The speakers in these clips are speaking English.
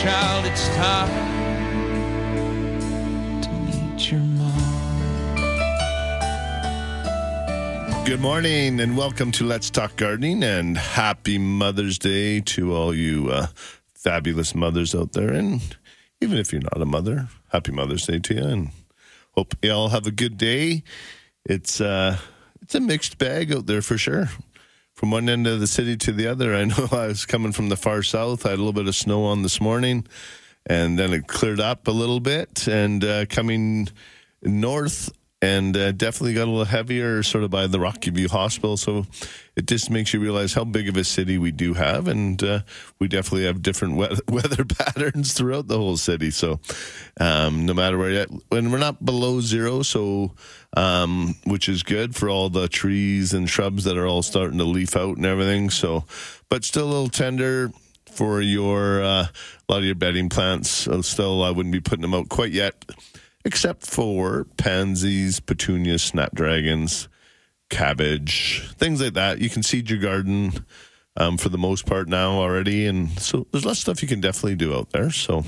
child, it's time to meet your mom. Good morning and welcome to Let's Talk Gardening and happy Mother's Day to all you uh, fabulous mothers out there. And even if you're not a mother, happy Mother's Day to you and hope you all have a good day. It's uh, it's a mixed bag out there for sure. From one end of the city to the other, I know I was coming from the far south. I had a little bit of snow on this morning, and then it cleared up a little bit. And uh, coming north, and uh, definitely got a little heavier sort of by the Rocky View Hospital. So it just makes you realize how big of a city we do have. And uh, we definitely have different we- weather patterns throughout the whole city. So um, no matter where when we're not below zero, so um, which is good for all the trees and shrubs that are all starting to leaf out and everything. So, but still a little tender for your uh, a lot of your bedding plants. Still, I wouldn't be putting them out quite yet except for pansies, petunias, snapdragons, cabbage, things like that. You can seed your garden um, for the most part now already, and so there's lots of stuff you can definitely do out there. So.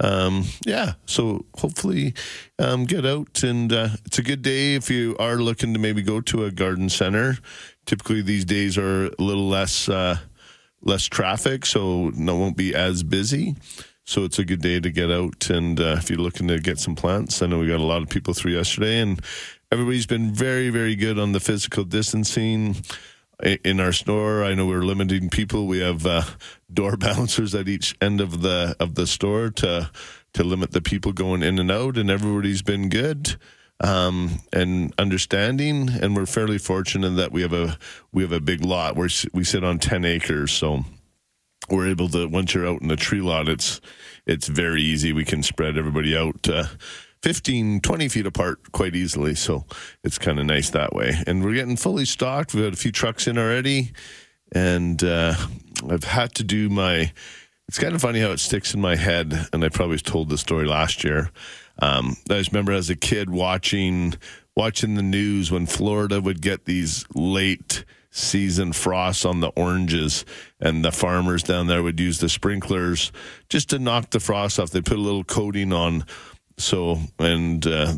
Um, yeah, so hopefully um, get out and uh, it's a good day if you are looking to maybe go to a garden center. Typically these days are a little less uh, less traffic, so no won't be as busy. So it's a good day to get out. And uh, if you're looking to get some plants, I know we got a lot of people through yesterday, and everybody's been very, very good on the physical distancing in our store. I know we're limiting people. We have uh, door bouncers at each end of the of the store to to limit the people going in and out, and everybody's been good um, and understanding. And we're fairly fortunate that we have a we have a big lot. We're, we sit on ten acres, so we're able to once you're out in the tree lot it's it's very easy. We can spread everybody out uh, 15 20 feet apart quite easily. So it's kind of nice that way. And we're getting fully stocked. We've had a few trucks in already. And uh, i've had to do my it's kind of funny how it sticks in my head and i probably told the story last year. Um, i just remember as a kid watching watching the news when florida would get these late season frosts on the oranges and the farmers down there would use the sprinklers just to knock the frost off. They put a little coating on. So and uh,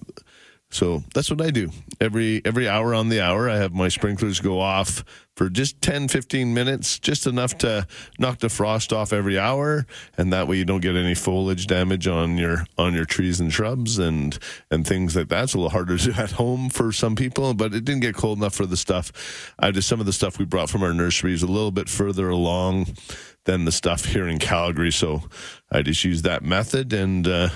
so that's what I do. Every every hour on the hour I have my sprinklers go off for just 10 15 minutes, just enough to knock the frost off every hour and that way you don't get any foliage damage on your on your trees and shrubs and and things like that. It's a little harder to do at home for some people, but it didn't get cold enough for the stuff. I just some of the stuff we brought from our nurseries a little bit further along than the stuff here in Calgary, so I just use that method and uh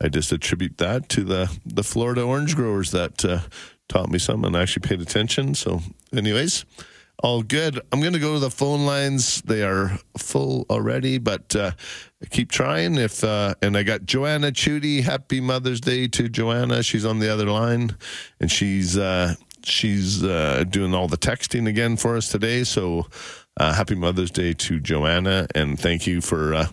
I just attribute that to the the Florida orange growers that uh, taught me something and actually paid attention. So, anyways, all good. I'm going to go to the phone lines. They are full already, but uh, keep trying. If uh, and I got Joanna Chudy. Happy Mother's Day to Joanna. She's on the other line, and she's uh, she's uh, doing all the texting again for us today. So, uh, happy Mother's Day to Joanna, and thank you for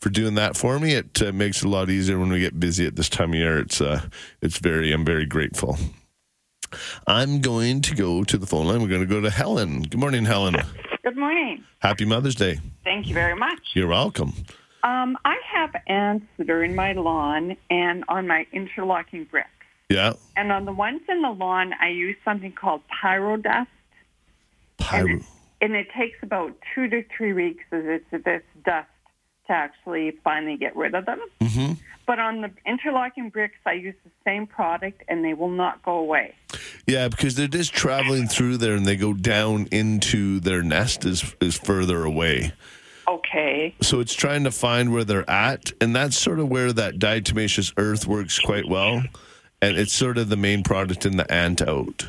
for doing that for me. It uh, makes it a lot easier when we get busy at this time of year. It's uh, it's very I'm very grateful. I'm going to go to the phone line. We're going to go to Helen. Good morning, Helen. Good morning. Happy Mother's Day. Thank you very much. You're welcome. Um, I have ants that are in my lawn and on my interlocking bricks. Yeah. And on the ones in the lawn, I use something called pyro dust. Pyro. And it, and it takes about two to three weeks of this, this dust to actually finally get rid of them. hmm But on the interlocking bricks, I use the same product and they will not go away. Yeah, because they're just traveling through there and they go down into their nest is is further away. Okay. So it's trying to find where they're at, and that's sort of where that diatomaceous earth works quite well. And it's sort of the main product in the ant out.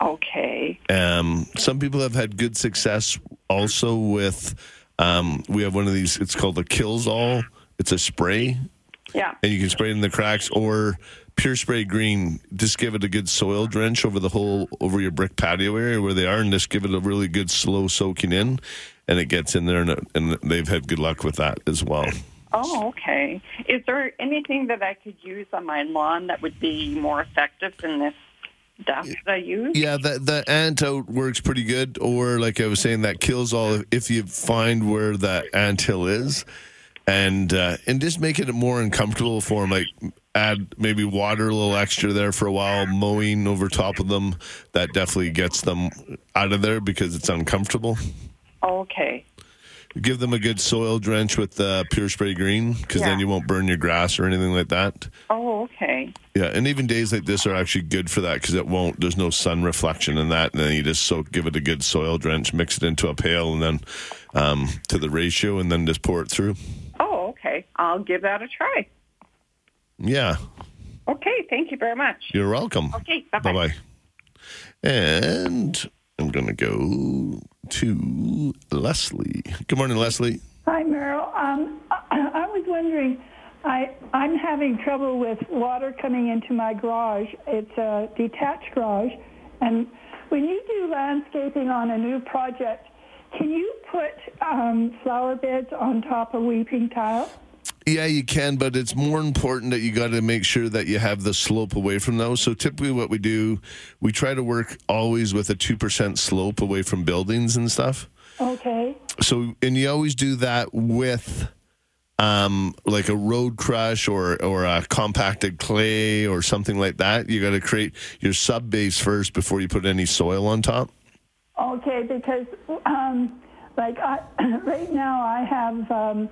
Okay. Um, some people have had good success also with. Um, we have one of these. It's called the Kills-All. It's a spray, Yeah. and you can spray it in the cracks or pure spray green. Just give it a good soil drench over the whole over your brick patio area where they are, and just give it a really good slow soaking in, and it gets in there, and, it- and they've had good luck with that as well. Oh, okay. Is there anything that I could use on my lawn that would be more effective than this that I use? Yeah, the the ant out works pretty good. Or like I was saying, that kills all. If you find where that ant hill is, and uh, and just make it more uncomfortable for them. Like add maybe water a little extra there for a while, mowing over top of them. That definitely gets them out of there because it's uncomfortable. Okay. Give them a good soil drench with uh, Pure Spray Green because then you won't burn your grass or anything like that. Oh, okay. Yeah, and even days like this are actually good for that because it won't. There's no sun reflection in that, and then you just soak, give it a good soil drench, mix it into a pail, and then um, to the ratio, and then just pour it through. Oh, okay. I'll give that a try. Yeah, Okay. Thank you very much. you're welcome. Okay. Bye bye. And I'm gonna go to Leslie. Good morning, Leslie. Hi, Merle. Um, I, I was wondering, I, I'm having trouble with water coming into my garage. It's a detached garage. And when you do landscaping on a new project, can you put um, flower beds on top of weeping tile? Yeah, you can, but it's more important that you got to make sure that you have the slope away from those. So typically, what we do, we try to work always with a two percent slope away from buildings and stuff. Okay. So, and you always do that with um, like a road crush or or a compacted clay or something like that. You got to create your sub base first before you put any soil on top. Okay, because um, like I, right now I have um,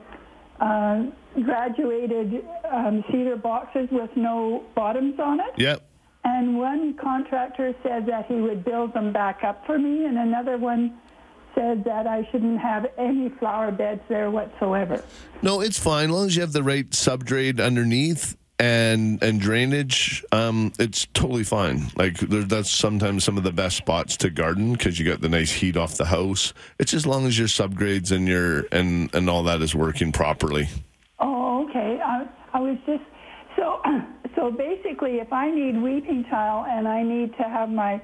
uh, graduated um, cedar boxes with no bottoms on it. Yep. And one contractor said that he would build them back up for me, and another one said that I shouldn't have any flower beds there whatsoever. No, it's fine. As long as you have the right subgrade underneath and and drainage, um, it's totally fine. Like there, that's sometimes some of the best spots to garden because you got the nice heat off the house. It's as long as your subgrades and your and and all that is working properly. I was just so so basically, if I need weeping tile and I need to have my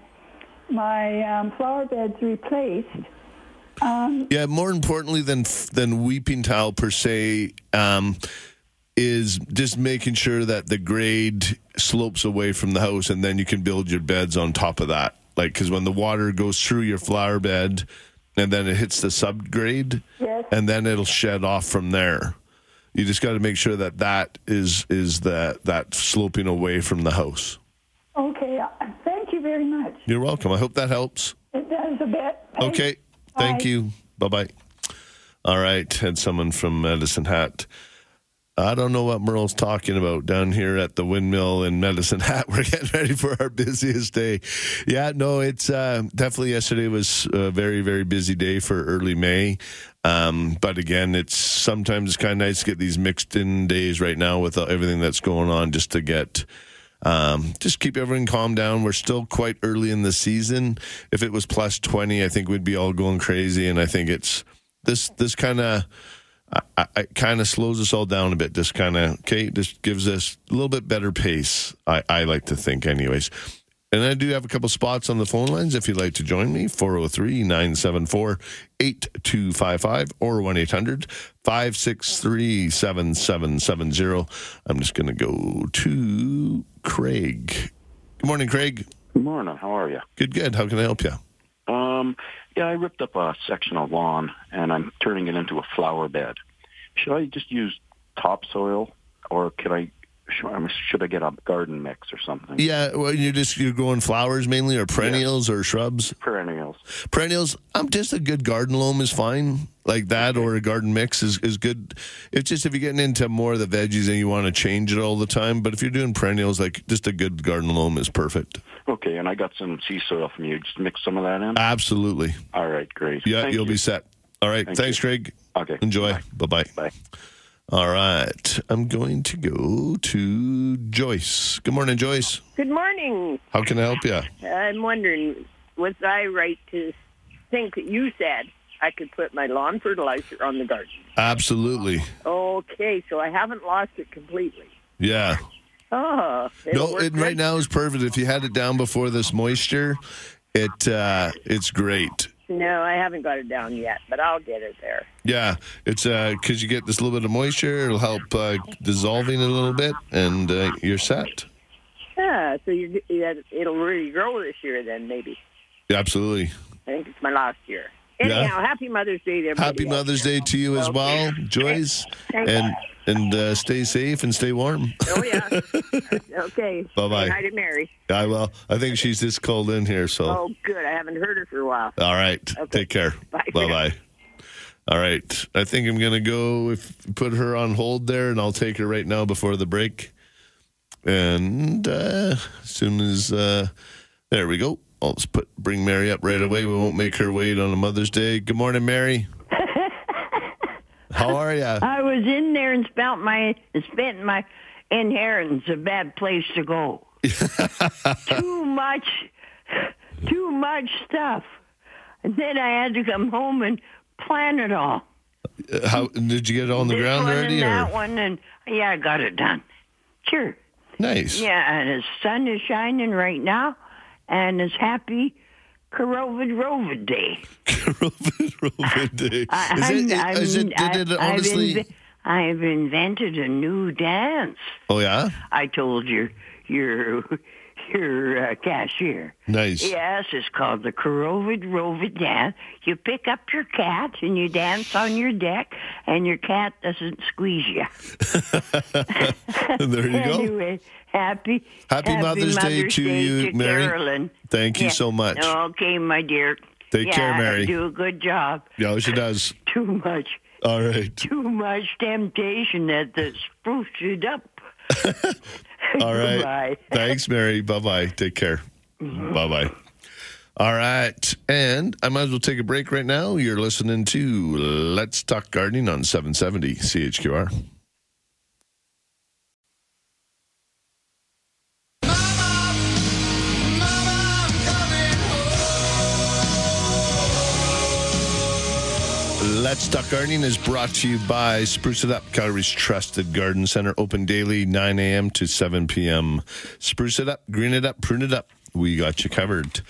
my um, flower beds replaced, um, Yeah, more importantly than than weeping tile per se, um, is just making sure that the grade slopes away from the house, and then you can build your beds on top of that. Like because when the water goes through your flower bed, and then it hits the subgrade, Yes. and then it'll shed off from there. You just got to make sure that that is is that that sloping away from the house. okay. uh, Thank you very much. You're welcome. I hope that helps. It does a bit. Thanks. Okay. Thank Bye. you. Bye bye. All right. Had someone from Medicine Hat. I don't know what Merle's talking about down here at the windmill in Medicine Hat. We're getting ready for our busiest day. Yeah, no, it's uh, definitely yesterday was a very, very busy day for early May. Um, but again, it's sometimes it's kind of nice to get these mixed in days right now with everything that's going on just to get um, just keep everything calm down. We're still quite early in the season. If it was plus twenty, I think we'd be all going crazy. And I think it's this this kind of I, I kind of slows us all down a bit. This kind of okay, just gives us a little bit better pace. I, I like to think, anyways. And I do have a couple spots on the phone lines if you'd like to join me 403 974 8255 or 1 800 563 7770. I'm just going to go to Craig. Good morning, Craig. Good morning. How are you? Good, good. How can I help you? Um, yeah, I ripped up a section of lawn and I'm turning it into a flower bed. Should I just use topsoil, or could I? Should I, should I get a garden mix or something? Yeah, well, you're just you're growing flowers mainly, or perennials, or shrubs. Perennials. Perennials, um, just a good garden loam is fine, like that, or a garden mix is, is good. It's just if you're getting into more of the veggies and you want to change it all the time, but if you're doing perennials, like just a good garden loam is perfect. Okay, and I got some sea soil from you. Just mix some of that in. Absolutely. All right, great. Yeah, Thank you'll you. be set. All right. Thank Thanks, you. Craig. Okay. Enjoy. Bye bye. Bye. All right. I'm going to go to Joyce. Good morning, Joyce. Good morning. How can I help you? I'm wondering, was I right to think that you said I could put my lawn fertilizer on the garden? Absolutely. Okay, so I haven't lost it completely. Yeah. Oh, No, it right now is perfect. If you had it down before this moisture, it uh, it's great. No, I haven't got it down yet, but I'll get it there. Yeah, it's because you get this little bit of moisture. It'll help uh, dissolving it a little bit, and uh, you're set. Yeah, so you it'll really grow this year then maybe. Yeah, Absolutely. I think it's my last year. Anyhow, happy Mother's Day, to everybody. Happy Mother's Day to you as well, Joyce, Thank and and uh, stay safe and stay warm. Oh yeah. okay. Bye-bye. Say Hi to Mary. I will. I think she's just called in here, so. Oh, good. I haven't heard her for a while. All right. Okay. Take care. Bye bye. bye. All right. I think I'm going to go if put her on hold there, and I'll take her right now before the break. And uh, as soon as uh, there we go, I'll just put bring Mary up right away. We won't make her wait on a Mother's Day. Good morning, Mary. How are you? I was in there and spent my spent my inheritance. A bad place to go. too much, too much stuff. And then I had to come home and plan it all. Uh, how did you get it on the this ground one already? and that one, and yeah, I got it done. Sure. Nice. Yeah, and the sun is shining right now, and it's happy Corrovid Rovid Day. Robin, Robin Day. I, Is it, I'm- is it, did it I- I've honestly? I've invented a new dance. oh, yeah? I told your your your uh, cashier. Nice. Yes, it's called the Corrovid Rovid dance. You pick up your cat and you dance on your deck, and your cat doesn't squeeze you. there you go. Anyway, happy Happy Mother's Day to you, to Mary. Carolyn. Thank you Yeah. so much. Okay, my dear. Take yeah, care, Mary. Do a good job. Yeah, oh, she does. Too much, All right. too much temptation that the spruce it up. All right. Thanks, Mary. Bye bye. Take care. Mm-hmm. Bye bye. All right. And I might as well take a break right now. You're listening to Let's Talk Gardening on 770 CHQR. Let's Talk Gardening is brought to you by Spruce It Up, Calgary's trusted garden center, open daily 9 a.m. to 7 p.m. Spruce it up, green it up, prune it up. We got you covered.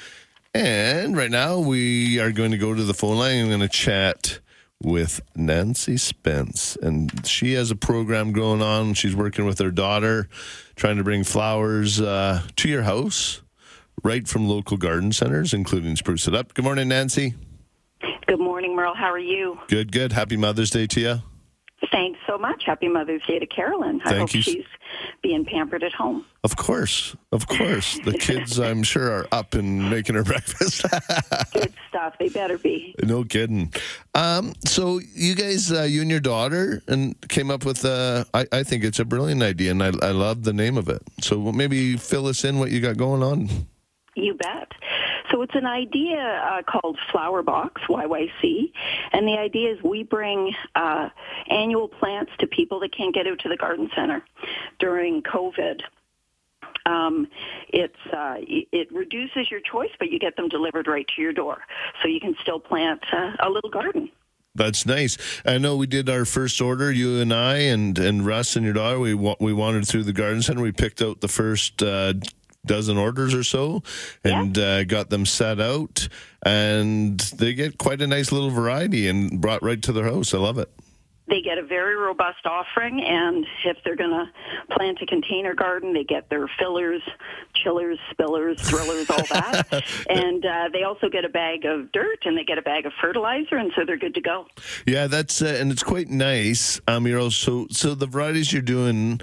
And right now we are going to go to the phone line. I'm going to chat with Nancy Spence. And she has a program going on. She's working with her daughter, trying to bring flowers uh, to your house right from local garden centers, including Spruce It Up. Good morning, Nancy. Good morning, Merle. How are you? Good, good. Happy Mother's Day to you. Thanks so much. Happy Mother's Day to Carolyn. I Thank hope you. she's being pampered at home. Of course, of course. The kids, I'm sure, are up and making her breakfast. Good stuff. They better be. no kidding. Um, so you guys, uh, you and your daughter, and came up with. Uh, I, I think it's a brilliant idea, and I, I love the name of it. So maybe fill us in what you got going on. You bet. So it's an idea uh, called Flower Box YYC, and the idea is we bring uh, annual plants to people that can't get out to the garden center during COVID. Um, it's uh, it reduces your choice, but you get them delivered right to your door, so you can still plant uh, a little garden. That's nice. I know we did our first order, you and I, and, and Russ and your daughter. We we wandered through the garden center. We picked out the first uh, dozen orders or so, and uh, got them set out. And they get quite a nice little variety and brought right to their house. I love it. they get a very robust offering and if they're going to plant a container garden they get their fillers chillers spillers thrillers all that and uh, they also get a bag of dirt and they get a bag of fertilizer and so they're good to go Yeah, that's uh, and it's quite nice. Um, you're also so the varieties you're doing.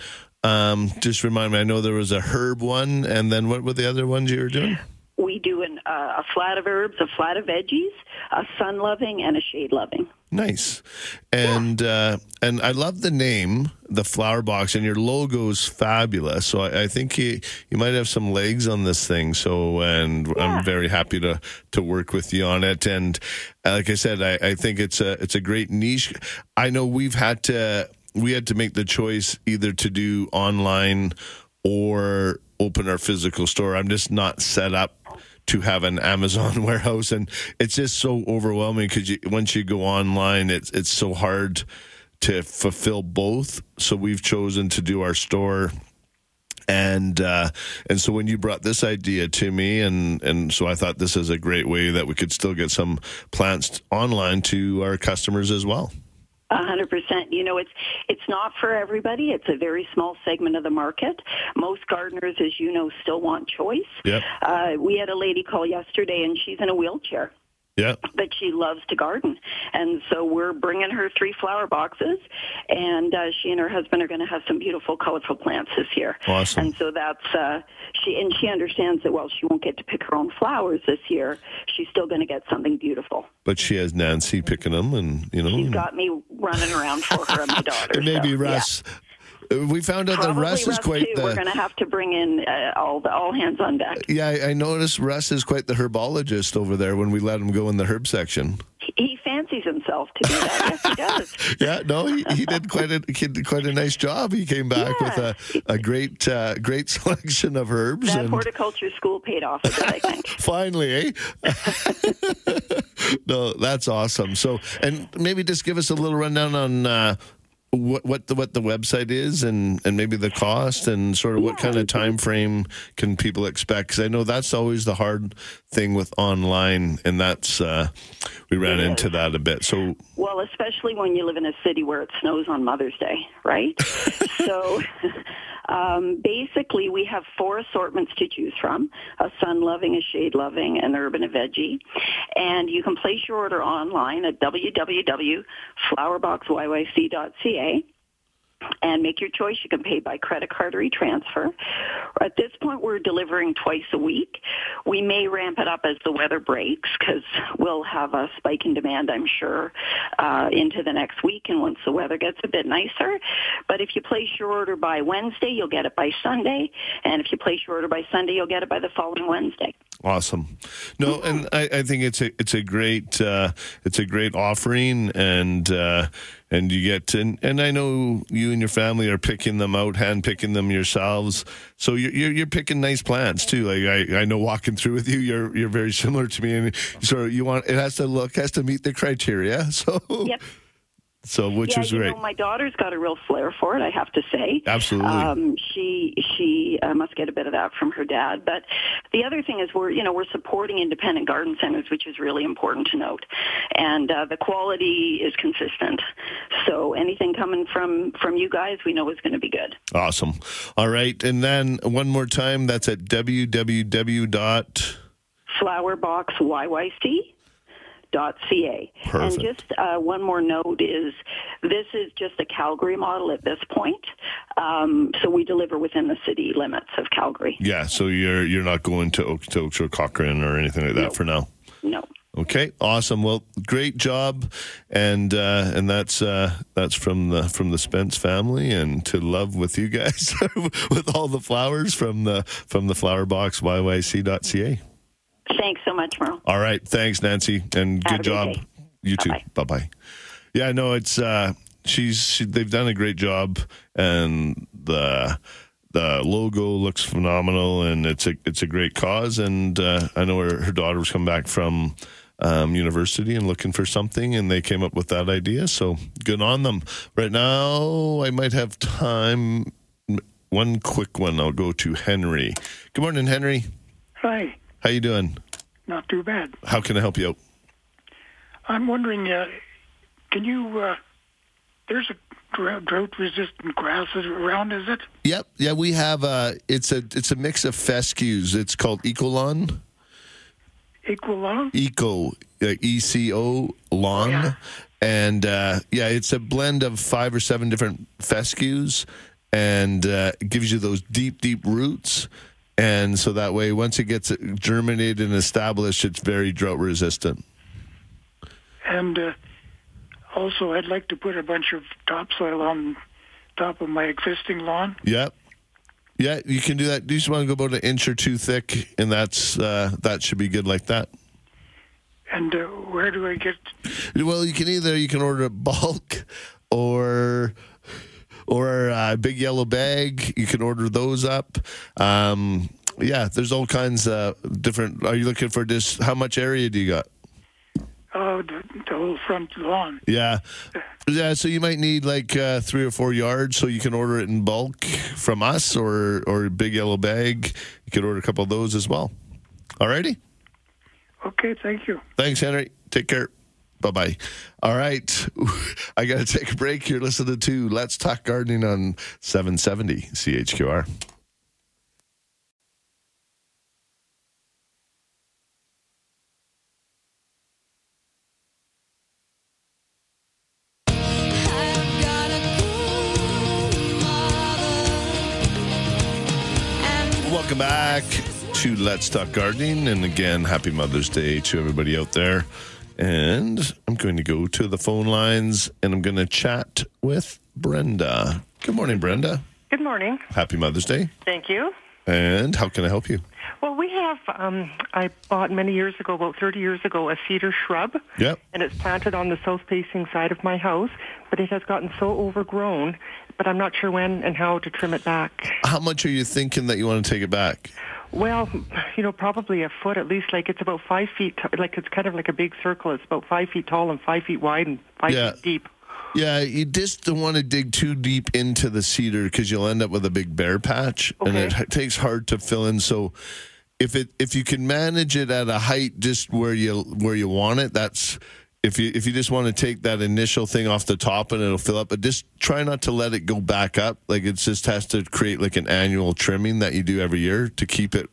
Um, just remind me. I know there was a herb one, and then what were the other ones you were doing? we do an, uh, a flat of herbs a flat of veggies a sun loving and a shade loving Nice, and uh, and I love the name, the flower box, and your logo's fabulous. So I, I think you you might have some legs on this thing. So and I'm very happy to to work with you on it. And uh, like I said, I, I think it's a it's a great niche. I know we've had to we had to make the choice either to do online or open our physical store. I'm just not set up to have an Amazon warehouse, and it's just so overwhelming because once you go online, it's it's so hard to fulfill both. So we've chosen to do our store. And uh, and so when you brought this idea to me, and, and so I thought this is a great way that we could still get some plants online to our customers as well. A hundred percent. You know, it's it's not for everybody. It's a very small segment of the market. Most gardeners, as you know, still want choice. Yep. Uh, we had a lady call yesterday, and she's in a wheelchair. Yeah. but she loves to garden. And so we're bringing her three flower boxes, and uh, she and her husband are going to have some beautiful, colorful plants this year. Awesome. And so that's uh, she, and she understands that while she won't get to pick her own flowers this year, she's still going to get something beautiful. But she has Nancy picking them, and you know, She's got me running around for her and my daughter. and maybe so, yeah. Russ. Uh, We found out that Probably Russ is Russ quite too. We're going to have to bring in uh, all the all hands on deck. Yeah, I I noticed Russ is quite the herbologist over there when we let him go in the herb section. He, he fancies himself to do that. yes, he does. Yeah, no, he, he did quite a he did quite a nice job. He came back with a, a great uh, great selection of herbs That and horticulture school paid off a bit, I think. finally, eh? no, that's awesome. So, and maybe just give us a little rundown on uh, what what the what the website is and and maybe the cost and sort of what kind of time frame can people expect? Because I know that's always the hard thing with online, and that's uh, we ran It is. into that a bit. So, Well, especially when you live in a city where it snows on Mother's Day, right? so um, basically, we have four assortments to choose from a sun loving, a shade loving, an urban, a veggie. And you can place your order online at www.flowerboxyyc.ca and make your choice. You can pay by credit card or e-transfer. At this point, we're delivering twice a week. We may ramp it up as the weather breaks because we'll have a spike in demand, I'm sure, uh, into the next week and once the weather gets a bit nicer. But if you place your order by Wednesday, you'll get it by Sunday. And if you place your order by Sunday, you'll get it by the following Wednesday. Awesome. No, and I, I think it's a it's a great uh, it's a great offering, and uh, and you get and and I know you and your family are picking them out, hand picking them yourselves. So you're you're, you're picking nice plants too. Like I, I know walking through with you, you're you're very similar to me, and so you want it has to look has to meet the criteria. So Yep. So which yeah, was great. know, my daughter's got a real flair for it. I have to say. Absolutely. Um, she she uh, must get a bit of that from her dad. But the other thing is we're you know we're supporting independent garden centers, which is really important to note, and uh, the quality is consistent. So anything coming from from you guys, we know is going to be good. Awesome. All right, and then one more time, that's at www dot. flowerboxyyc ca Perfect. and just uh, one more note is this is just a calgary model at this point um, so we deliver within the city limits of calgary Yeah, so you're you're not going to Okotoks or Cochrane or anything like that No. for now. no Okay, awesome. Well, great job, and uh, and that's uh, that's from the from the Spence family, and to love with you guys with all the flowers from the from the flower box yyc.ca. thanks so much merle All right, thanks, Nancy, and Have good job. great day. You too. Bye Bye-bye. bye. Yeah, no, it's uh, she's she, they've done a great job, and the the logo looks phenomenal, and it's a it's a great cause. And uh, I know her, her daughter was coming back from um, university and looking for something, and they came up with that idea. So good on them. Right now, I might have time. One quick one. I'll go to Henry. Good morning, Henry. Hi, How you doing? not too bad. How can I help you out? I'm wondering, uh, can you? Uh, there's a drought, drought-resistant grass around, is it? Yep, yeah, we have. Uh, it's a it's a mix of fescues. It's called Ecolon, Equilon? Eco, uh, E C O lawn, yeah. and uh, yeah, it's a blend of five or seven different fescues, and uh, it gives you those deep, deep roots. And so that way, once it gets germinated and established, it's very drought resistant. And uh, also, I'd like to put a bunch of topsoil on top of my existing lawn. Yep. Yeah, you can do that. Do you just want to go about an inch or two thick, and that's uh, that should be good like that. And uh, where do I get? Well, you can either you can order a bulk or or a big yellow bag. You can order those up. Um, yeah, there's all kinds of different. Are you looking for this? How much area do you got? Oh, the, the whole front lawn. Yeah, yeah. So you might need like uh, three or four yards, so you can order it in bulk from us, or or big yellow bag. You could order a couple of those as well. Alrighty. Okay, thank you. Thanks, Henry. Take care. Bye bye. All right. I got to take a break. here. Listen listening to Let's Talk Gardening on 770 CHQR. Welcome back to Let's Talk Gardening. And again, happy Mother's Day to everybody out there. And I'm going to go to the phone lines and I'm going to chat with Brenda. Good morning, Brenda. Good morning. Happy Mother's Day. Thank you. And how can I help you? Well, we have, um, I bought many years ago, about 30 years ago, a cedar shrub. Yep. And it's planted on the south facing side of my house, but it has gotten so overgrown, but I'm not sure when and how to trim it back. How much are you thinking that you want to take it back? Well, you know, probably a foot at least. Like it's about five feet, t- like it's kind of like a big circle. It's about five feet tall and five feet wide and five Yeah. feet deep. Yeah, you just don't want to dig too deep into the cedar because you'll end up with a big bare patch, and it takes hard to fill in. So, if it if you can manage it at a height just where you where you want it, that's if you if you just want to take that initial thing off the top and it'll fill up, but just try not to let it go back up. Like it just has to create like an annual trimming that you do every year to keep it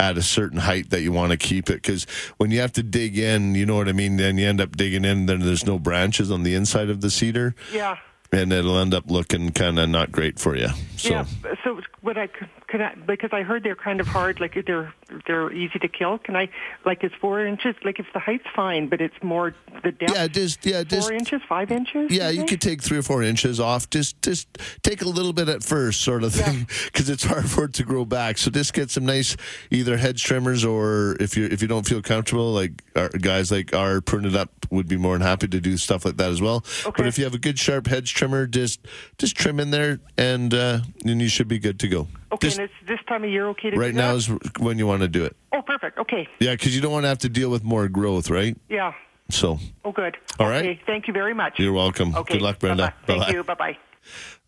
at a certain height that you want to keep it because when you have to dig in you know what i mean then you end up digging in then there's no branches on the inside of the cedar Yeah. and it'll end up looking kind of not great for you so Yeah. So what I could, I, because I heard they're kind of hard, like they're they're easy to kill. Can I like it's four inches? Like if the height's fine, but it's more the depth. yeah just yeah just four inches, five inches. yeah you could take three or four inches off just just take a little bit at first sort of thing because it's hard for it to grow back so just get some nice either hedge trimmers or if you if you don't feel comfortable like our, guys like our prune it up would be more than happy to do stuff like that as well Okay. but if you have a good sharp hedge trimmer just just trim in there and uh then you should be good to go Okay, Just and it's this time of year okay to right do that? now is when you want to do it Oh, perfect. Okay. yeah because you don't want to have to deal with more growth right Yeah. so Oh, good. All right. Okay. Thank you very much. you're welcome Okay. good luck brenda Bye-bye. Thank Bye-bye. you. Bye bye.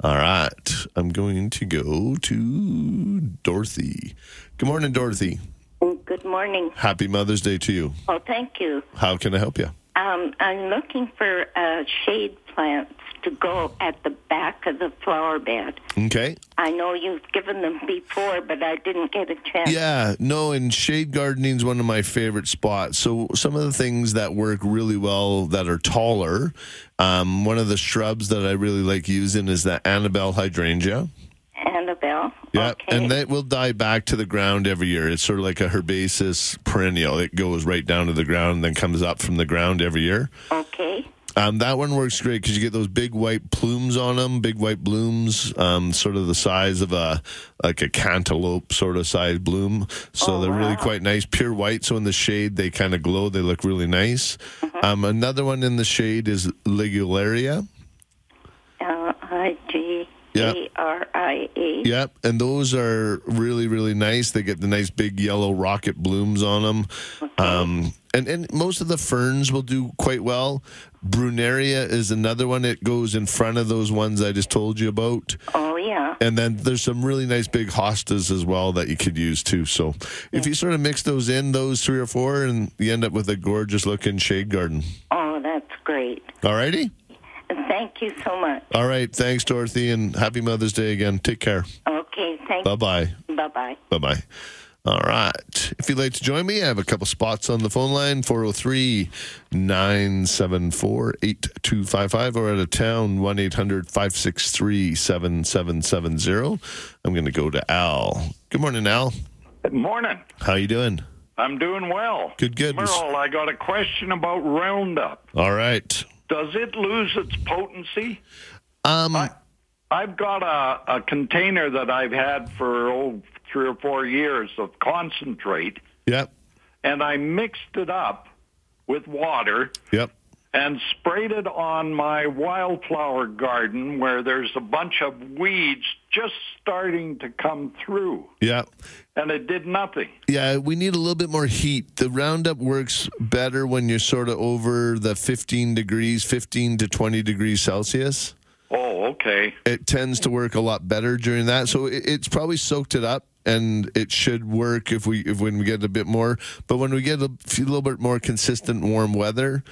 All right. I'm going to go to Dorothy. Good morning, Dorothy. Good morning. Happy Mother's Day to you. Oh, thank you. How can I help you? Um, I'm looking for a shade plants to go at the back of the flower bed. Okay. I know you've given them before, but I didn't get a chance. Yeah, no, and shade gardening is one of my favorite spots. So some of the things that work really well that are taller, um, one of the shrubs that I really like using is the Annabelle hydrangea. Annabelle. Yeah, Okay. and that will die back to the ground every year. It's sort of like a herbaceous perennial. It goes right down to the ground and then comes up from the ground every year. okay. Um, that one works great because you get those big white plumes on them, big white blooms, um, sort of the size of a like a cantaloupe sort of size bloom. So Oh, they're really quite nice, pure white. So in the shade, they kind of glow. They look really nice. Mm-hmm. Um, another one in the shade is Ligularia. Uh, I G Yeah. A R I A. Yep, and those are really really nice. They get the nice big yellow rocket blooms on them. Um, and and most of the ferns will do quite well. Brunnera is another one. It goes in front of those ones I just told you about. Oh yeah. And then there's some really nice big hostas as well that you could use too. So if you sort of mix those in, those three or four, and you end up with a gorgeous looking shade garden. Oh, that's great. Alrighty? Thank you so much. All right. Thanks, Dorothy, and happy Mother's Day again. Take care. Okay. Thank. Bye bye. Bye bye. Bye bye. All right. If you'd like to join me, I have a couple spots on the phone line 403 974 8255 or out of town 1 800 563 7770. I'm going to go to Al. Good morning, Al. Good morning. How you doing? I'm doing well. Good, good. Merle, I got a question about Roundup. All right. Does it lose its potency? Um, I've got a, a container that I've had for oh, three or four years of concentrate, yep. and I mixed it up with water Yep. And sprayed it on my wildflower garden where there's a bunch of weeds just starting to come through, Yeah. and it did nothing. Yeah, we need a little bit more heat. The Roundup works better when you're sort of over the 15 degrees, 15 to 20 degrees Celsius. Oh, okay. It tends to work a lot better during that. So it, it's probably soaked it up and it should work if we if when we get a bit more. But when we get a few, little bit more consistent warm weather,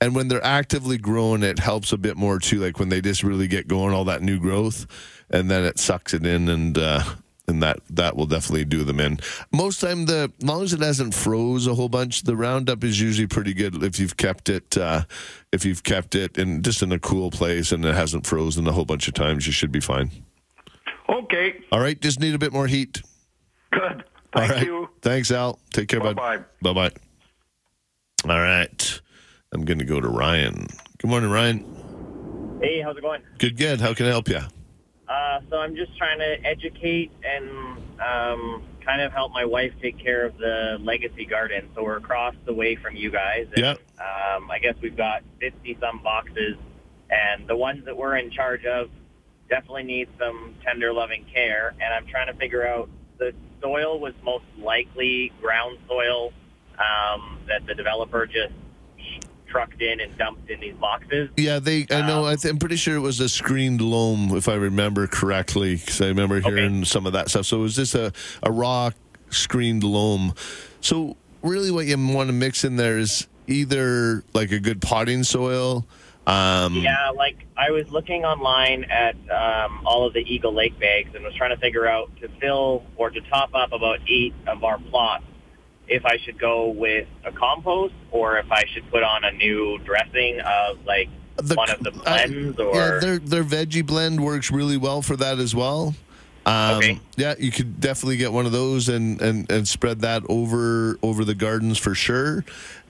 and when they're actively growing, it helps a bit more too. Like when they just really get going, all that new growth, and then it sucks it in, and uh, and that that will definitely do them in. Most time, the as long as it hasn't froze a whole bunch, the Roundup is usually pretty good if you've kept it. Uh, if you've kept it in just in a cool place and it hasn't frozen a whole bunch of times, you should be fine. Okay, All right, just need a bit more heat. Good. Thank All right. you. Thanks, Al. Take care, bud. Bye-bye. Bye bye. All right. I'm going to go to Ryan. Good morning, Ryan. Hey, how's it going? Good, good. How can I help you? Uh, so I'm just trying to educate and um, kind of help my wife take care of the legacy garden. So we're across the way from you guys. And, Yep. Um, I guess we've got 50 some boxes, and the ones that we're in charge of definitely need some tender, loving care. And I'm trying to figure out the soil was most likely ground soil um, that the developer just trucked in and dumped in these boxes. Yeah, they. I know. I th- I'm pretty sure it was a screened loam, if I remember correctly, because I remember hearing some of that stuff. So it was just a, a raw screened loam. So really, what you want to mix in there is either like a good potting soil. Um, Yeah, like I was looking online at um, all of the Eagle Lake bags and was trying to figure out to fill or to top up about eight of our plots if I should go with a compost or if I should put on a new dressing of like one of the blends or Yeah, their their veggie blend works really well for that as well. Um, Yeah, you could definitely get one of those and, and, and spread that over over the gardens for sure.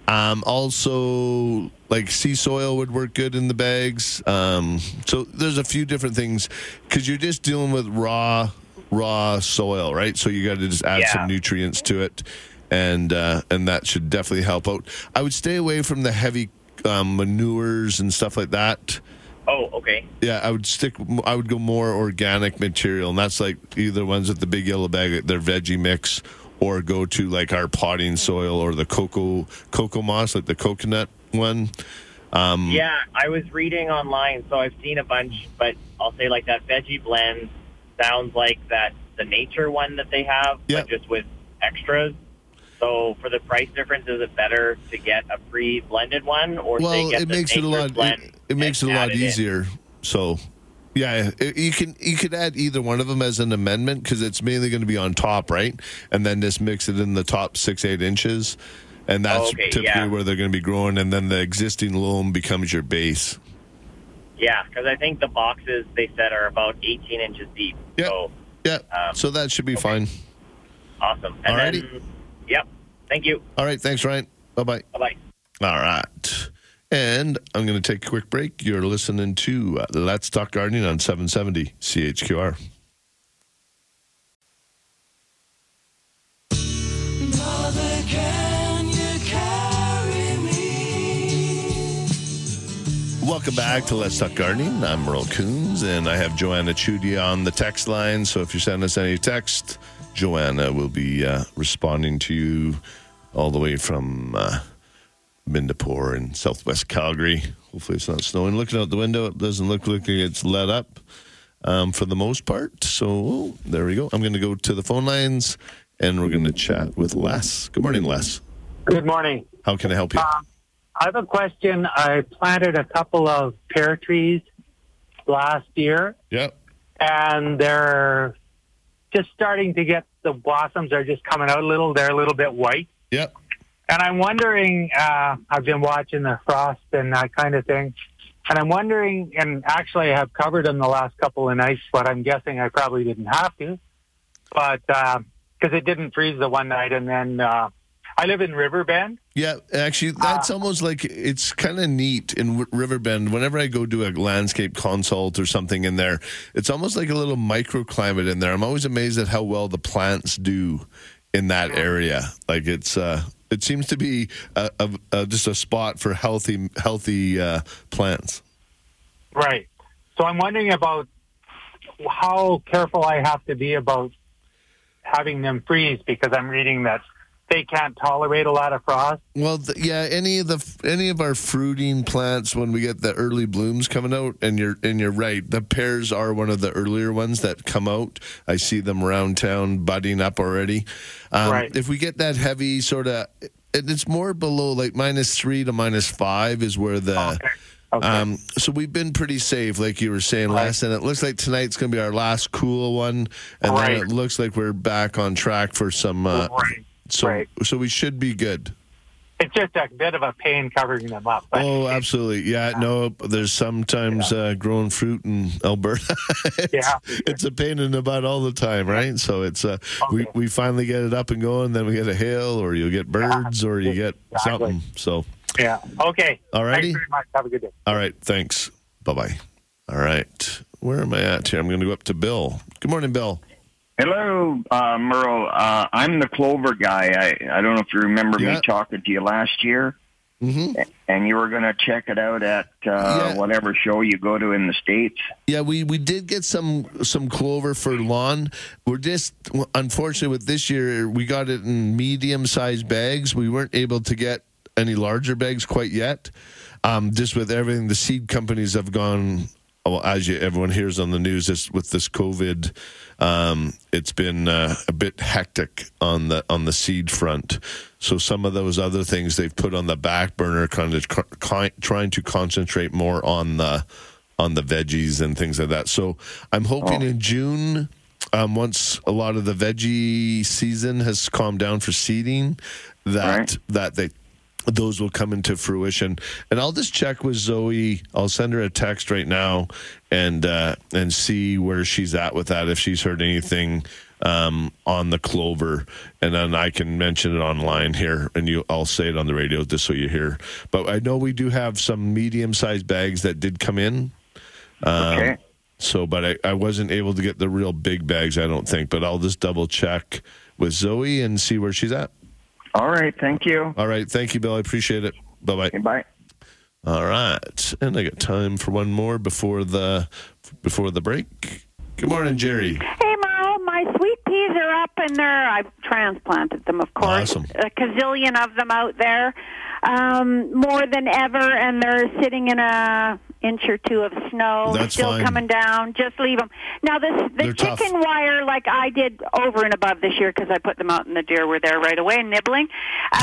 Um, also, like sea soil would work good in the bags. Um, so there's a few different things because you're just dealing with raw raw soil, right? So you got to just add Yeah. some nutrients to it, and uh, and that should definitely help out. I would stay away from the heavy um, manures and stuff like that. Oh, okay. Yeah, I would stick. I would go more organic material, and that's like either ones with the big yellow bag, their veggie mix, or go to like our potting soil or the cocoa cocoa moss, like the coconut one. Um, Yeah, I was reading online, so I've seen a bunch, but I'll say like that veggie blend sounds like that the nature one that they have, but just with extras. So for the price difference, is it better to get a pre-blended one, or well, it makes it a lot. blend? It, it makes it a lot it in? easier. So, yeah, it, you can you could add either one of them as an amendment because it's mainly going to be on top, right? And then just mix it in the top six eight inches, and that's Okay, typically yeah. where they're going to be growing. And then the existing loam becomes your base. Yeah, because I think the boxes they said are about 18 inches deep. So Yeah, Um, so that should be fine. awesome. And Alrighty. then, yep. Thank you. All right, thanks, Ryan. Bye bye. Bye bye. All right. And I'm going to take a quick break. You're listening to uh, Let's Talk Gardening on 770 CHQR. Mother, can you carry me? Welcome back to Let's Talk Gardening. I'm Merle Kunz, and I have Joanna Chudia on the text line. So if you send us any text, Joanna will be uh, responding to you all the way from uh, Midnapore in southwest Calgary. Hopefully, it's not snowing. Looking out the window, it doesn't look like it's let up um, for the most part. So there we go. I'm going to go to the phone lines, and we're going to chat with Les. Good morning, Les. Good morning. How can I help you? Um, I have a question. I planted a couple of pear trees last year, Yep. and they're just starting to get the blossoms are just coming out a little. They're a little bit white. Yep. And I'm wondering. Uh, I've been watching the frost and that kind of thing, and I'm wondering. And actually, I have covered them the last couple of nights, but I'm guessing I probably didn't have to, but because it didn't freeze the one night, and then uh, I live in Riverbend. Yeah, actually, that's almost like it's kind of neat in W- Riverbend. Whenever I go do a landscape consult or something in there, it's almost like a little microclimate in there. I'm always amazed at how well the plants do in that area. Like it's, uh, it seems to be a, a, a, just a spot for healthy, healthy uh, plants. Right. So I'm wondering about how careful I have to be about having them freeze because I'm reading that they can't tolerate a lot of frost. Well, th- yeah, any of the any of our fruiting plants when we get the early blooms coming out, and you're and you're right, the pears are one of the earlier ones that come out. I see them around town budding up already. Um, Right. If we get that heavy sort of, and it's more below like minus three to minus five is where the. Um, so we've been pretty safe, like you were saying last, and it looks like tonight's going to be our last cool one, and Right. then it looks like we're back on track for some. Uh, Right. So, so we should be good. it's just a bit of a pain covering them up. But Oh, absolutely. Yeah, no, there's sometimes uh, growing fruit in Alberta. it's, Yeah. it's a pain in the butt all the time, right? So it's uh, we we finally get it up and going, then we get a hail, or you'll get birds, or you get Exactly. something. So, yeah. Okay. All righty. Thanks very much. Have a good day. all right, thanks. Bye bye. All right, where am I at here? I'm going to go up to Bill. Good morning, Bill. Hello, uh, Merle. Uh, I'm the Clover guy. I, I don't know if you remember Yeah. me talking to you last year, Mm-hmm. and you were going to check it out at uh, whatever show you go to in the states. Yeah, we, we did get some some clover for lawn. We're just unfortunately with this year we got it in medium sized bags. We weren't able to get any larger bags quite yet. Um, just with everything, the seed companies have gone. Well, as you, everyone hears on the news, this, with this COVID, um, it's been uh, a bit hectic on the on the seed front. So some of those other things they've put on the back burner, kind of co- co- trying to concentrate more on the on the veggies and things like that. So I'm hoping in June, um, once a lot of the veggie season has calmed down for seeding, that that they those will come into fruition. And I'll just check with Zoe. I'll send her a text right now and uh, and see where she's at with that. If she's heard anything um, on the clover, and then I can mention it online here, and you I'll say it on the radio just so you hear. But I know we do have some medium sized bags that did come in. Um, Okay. So, but I, I wasn't able to get the real big bags, I don't think. But I'll just double check with Zoe and see where she's at. All right. Thank you. All right. Thank you, Bill. I appreciate it. Bye bye. Bye. All right. And I got time for one more before the before the break. Good morning, Jerry. Hey, Merle, my sweet peas are up and they're, I've transplanted them, of course. Awesome. A gazillion of them out there, um, more than ever, and they're sitting in a inch or two of snow, That's still fine. coming down. Just leave them. Now, this the They're tough. chicken wire, like I did over and above this year because I put them out and the deer were there right away nibbling.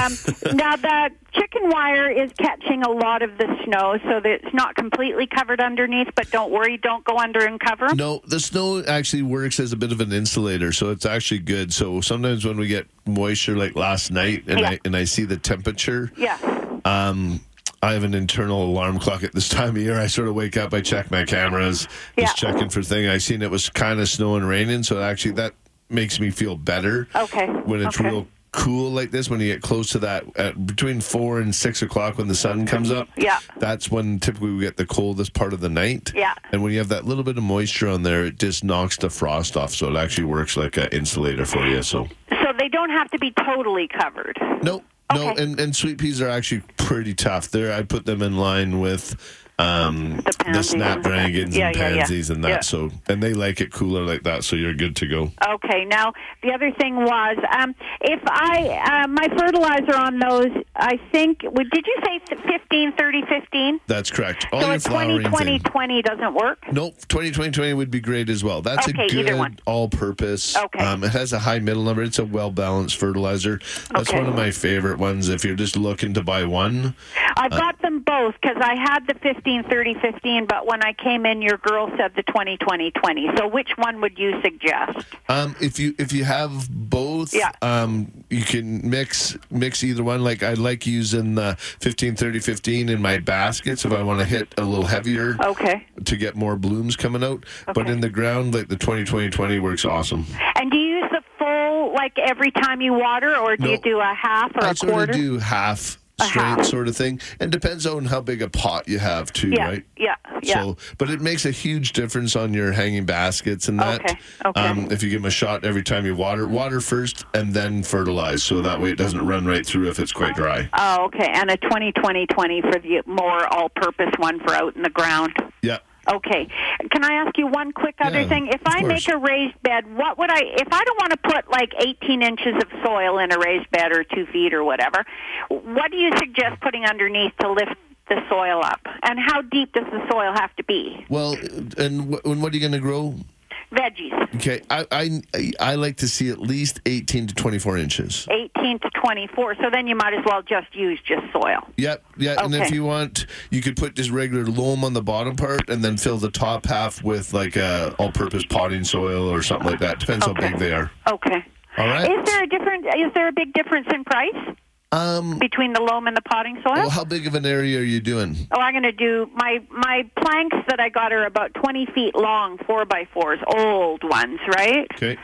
Um, now, the chicken wire is catching a lot of the snow, so that it's not completely covered underneath, but don't worry, don't go under and cover 'em. No, the snow actually works as a bit of an insulator, so it's actually good. So sometimes when we get moisture, like last night, and Yeah. I and I see the temperature, Yeah. um, I have an internal alarm clock at this time of year. I sort of wake up, I check my cameras, just uh-huh. checking for things. I seen it was kind of snowing, raining, so actually that makes me feel better. Okay. when it's okay. real cool like this, when you get close to that, at between four and six o'clock when the sun comes up, Yeah. that's when typically we get the coldest part of the night. Yeah. And when you have that little bit of moisture on there, it just knocks the frost off. So it actually works like an insulator for you. So So they don't have to be totally covered. No, no, and, and sweet peas are actually pretty tough. There, I put them in line with um, the, pansies and- snapdragons Yeah, and yeah, yeah. pansies and that. Yeah. So and they like it cooler like that. So you're good to go. Okay. Now the other thing was, um, if I uh, my fertilizer on those, I think. Did you say fifteen, thirty, fifteen? That's correct. All So your a 20, 20, 20 doesn't work. Nope, 20, 20, 20 would be great as well. That's Okay, a good all-purpose. Okay. Um, it has a high middle number. It's a well-balanced fertilizer. That's Okay. one of my favorite ones. If you're just looking to buy one, I've Uh, got them both because I had the 15, 30, 15, but when I came in, your girl said the 20, 20, 20. So which one would you suggest? um, if you if you have both, Yeah. um, you can mix mix either one. Like I like using the 15, 30, 15 in my baskets if I want to hit a little heavier. Okay. To get more blooms coming out, but in the ground, like the 20, 20, 20 works awesome. And do you use the full, like every time you water, or do No. you do a half or I a sort quarter? of do half straight sort of thing, and depends on how big a pot you have too, yeah, right? yeah, yeah. So, but it makes a huge difference on your hanging baskets and that. Okay, okay. Um, if you give them a shot every time you water, water first and then fertilize, so that way it doesn't run right through if it's quite dry. Oh, okay. And a 20, 20, 20 for the more all-purpose one for out in the ground. Yeah. Okay. Can I ask you one quick other Yeah, thing? If I course. make a raised bed, what would I, if I don't want to put like 18 inches of soil in a raised bed or two feet or whatever, what do you suggest putting underneath to lift the soil up? And how deep does the soil have to be? Well, and, wh- and what are you going to grow? Veggies, Okay, I, I I like to see at least eighteen to twenty four inches. 18 to 24. So then you might as well just use just soil. Yep, yeah, and if you want, you could put just regular loam on the bottom part, and then fill the top half with like a all-purpose potting soil or something like that. Depends how big they are. Okay. All right. Is there a different? Is there a big difference in price? Um, between the loam and the potting soil. well, how big of an area are you doing? Oh, I'm going to do my my planks that I got are about 20 feet long, four by fours, old ones, right? Okay.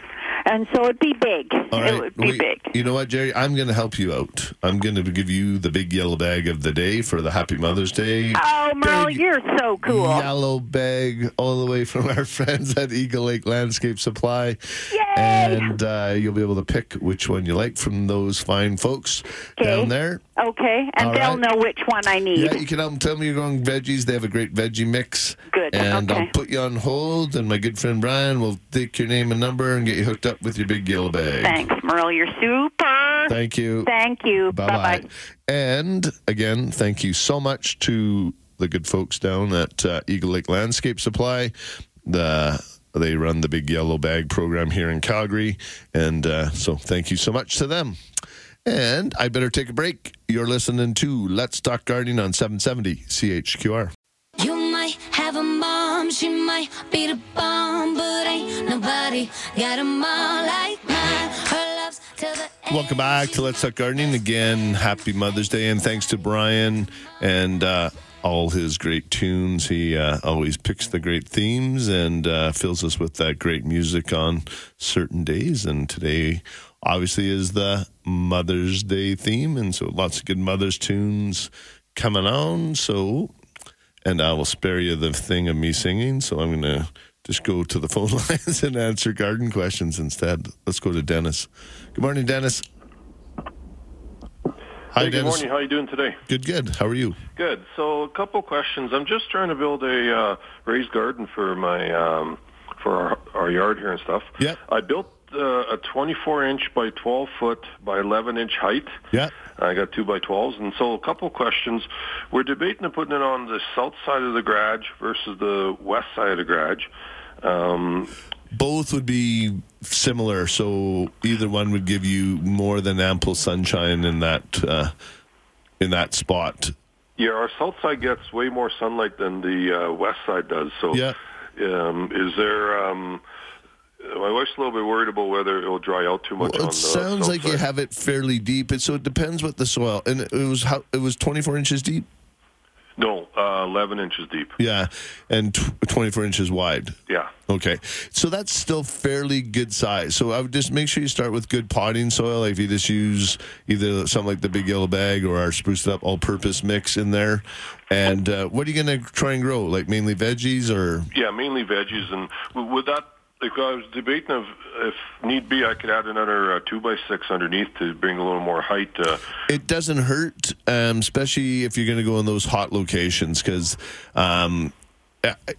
And so it'd be big. All It would be we- big. You know what, Jerry? I'm going to help you out. I'm going to give you the big yellow bag of the day for the Happy Mother's Day. Oh, Merle, you're so cool. Yellow bag all the way from our friends at Eagle Lake Landscape Supply. Yay! And uh, you'll be able to pick which one you like from those fine folks down there. Okay, and All they'll right. know which one I need. Yeah, you can them tell me you're going veggies. They have a great veggie mix. Good, And okay. I'll put you on hold, and my good friend Brian will take your name and number and get you hooked up with your big yellow bag. Thanks, Merle. You're super. Thank you. Thank you. Bye bye. And again, thank you so much to the good folks down at uh, Eagle Lake Landscape Supply. The they run the big yellow bag program here in Calgary, and uh, so thank you so much to them. And I better take a break. You're listening to Let's Talk Gardening on 770 CHQR. You might have a mom, she might be the bomb, but ain't nobody got a mom like mine. Her love's till the Welcome back to Let's Talk Gardening. Again, happy Mother's Day, and thanks to Brian and uh, all his great tunes. He uh, always picks the great themes and uh, fills us with that great music on certain days. And today, obviously, is the Mother's Day theme, and so lots of good Mother's tunes coming on. So, and I will spare you the thing of me singing. So I'm going to just go to the phone lines and answer garden questions instead. Let's go to Dennis. Good morning, Dennis. Hi, Hey, good morning. How are you doing today? Good, good. How are you? Good. So, a couple questions. I'm just trying to build a uh, raised garden for my um, for our, our yard here and stuff. Yeah. I built uh, a 24 inch by 12 foot by 11 inch height. Yeah. I got two by 12s, and so a couple questions. We're debating on putting it on the south side of the garage versus the west side of the garage. Um, Both would be similar, so either one would give you more than ample sunshine in that uh, in that spot. Yeah, our south side gets way more sunlight than the uh, west side does. So, Yeah. um, is there? Um, my wife's a little bit worried about whether it will dry out too much Well, on it the sounds like you have it fairly deep, and so it depends what the soil. And it was how it was 24 inches deep. No, uh, 11 inches deep. Yeah, and tw- 24 inches wide. Yeah. Okay, so that's still fairly good size. So I would just make sure you start with good potting soil. Like if you just use either something like the big yellow bag or our spruced up all-purpose mix in there. And uh, what are you going to try and grow? Like mainly veggies or? Yeah, mainly veggies, and with that, like I was debating if, if need be, I could add another uh, two by six underneath to bring a little more height. Uh, It doesn't hurt, um, especially if you're going to go in those hot locations, because um,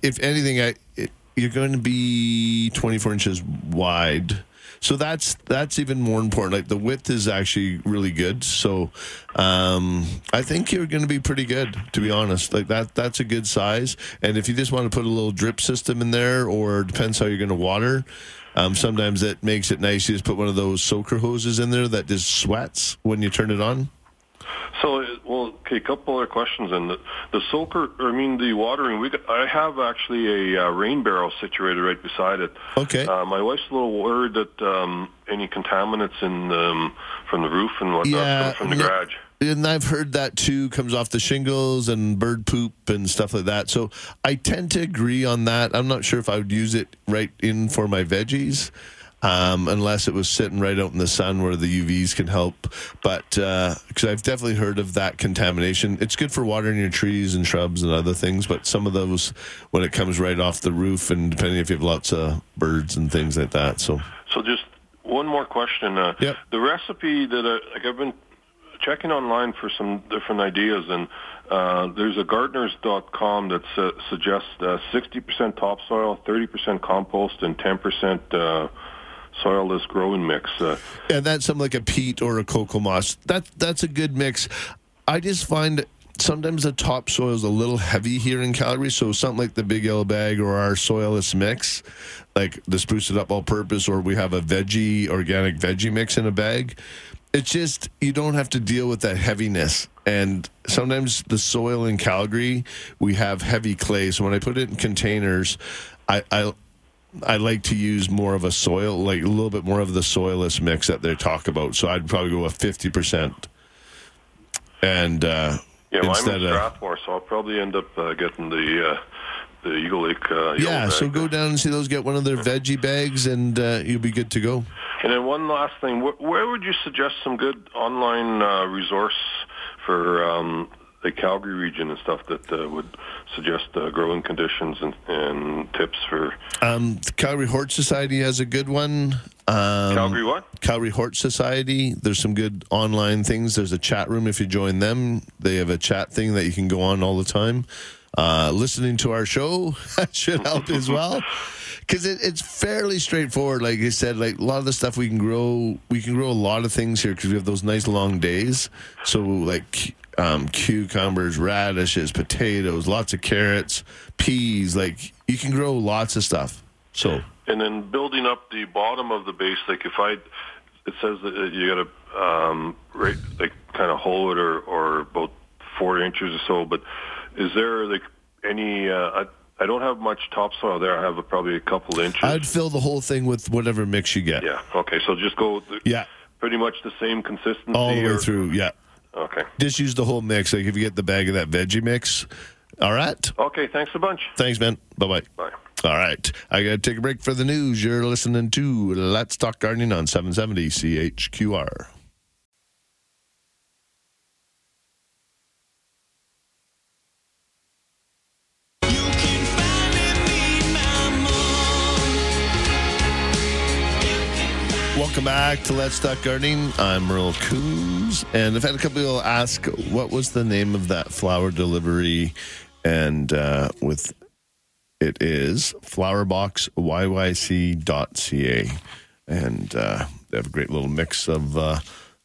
if anything, I, it, you're going to be 24 inches wide. So that's that's even more important. Like the width is actually really good. So um, I think you're going to be pretty good, to be honest. Like that that's a good size. And if you just want to put a little drip system in there, or depends how you're going to water. Um, sometimes it makes it nice. You just put one of those soaker hoses in there that just sweats when you turn it on. So, well, okay, a couple other questions. And the, the soaker, or I mean, the watering, we got, I have actually a uh, rain barrel situated right beside it. Okay. Uh, my wife's a little worried that um, any contaminants in um, from the roof and whatnot Yeah, from the garage. And I've heard that too comes off the shingles and bird poop and stuff like that. So I tend to agree on that. I'm not sure if I would use it right in for my veggies. Um, unless it was sitting right out in the sun where the UVs can help. But because I've definitely heard of that contamination, it's good for watering your trees and shrubs and other things. But some of those, when it comes right off the roof, and depending if you have lots of birds and things like that. So So just one more question. Uh, The recipe that I, like I've been checking online for some different ideas, and uh, there's a gardeners.com that su- suggests uh, 60% topsoil, 30% compost, and 10% uh, soilless growing mix. Uh, that's something like a peat or a cocoa moss. That that's a good mix. I just find sometimes the topsoil is a little heavy here in Calgary, so something like the big yellow bag or our soilless mix, like the spruce it up all purpose, or we have a veggie organic veggie mix in a bag. It's just you don't have to deal with that heaviness. And sometimes the soil in Calgary, we have heavy clay. So when I put it in containers, I, I I like to use more of a soil, like a little bit more of the soilless mix that they talk about. So I'd probably go with fifty percent and uh, Yeah, well, I'm in of Strathmore, so I'll probably end up uh, getting the uh, the Eagle Lake. Uh, yeah, so go down and see those. Get one of their veggie bags, and uh, you'll be good to go. And then one last thing, where, where would you suggest some good online uh, resource for um, the Calgary region and stuff that uh, would suggest uh, growing conditions and, and tips for Um, the Calgary Hort Society has a good one. Um, Calgary what? Calgary Hort Society. There's some good online things. There's a chat room if you join them. They have a chat thing that you can go on all the time. Uh, listening to our show should help as well. Because it, it's fairly straightforward. Like I said, like a lot of the stuff we can grow, we can grow a lot of things here because we have those nice long days. So like um, cucumbers, radishes, potatoes, lots of carrots, peas. Like you can grow lots of stuff. So And then building up the bottom of the base, like if I, it says that you got to um, right, like kind of hole it or or about four inches or so. But is there like any? Uh, I I don't have much topsoil there. I have a, probably a couple inches. I'd fill the whole thing with whatever mix you get. yeah. Okay. So just go. Yeah. Pretty much the same consistency. All the way or- through. Yeah. Okay. Just use the whole mix. Like if you get the bag of that veggie mix. All right. Okay. Thanks a bunch. Thanks, man. Bye bye. Bye. All right. I got to take a break for the news. You're listening to Let's Talk Gardening on 770 CHQR. Welcome back to Let's Talk Gardening. I'm Merle Kunz, and I've had a couple people ask what was the name of that flower delivery, and uh, with it is flowerboxyyc.ca, and uh, they have a great little mix of uh,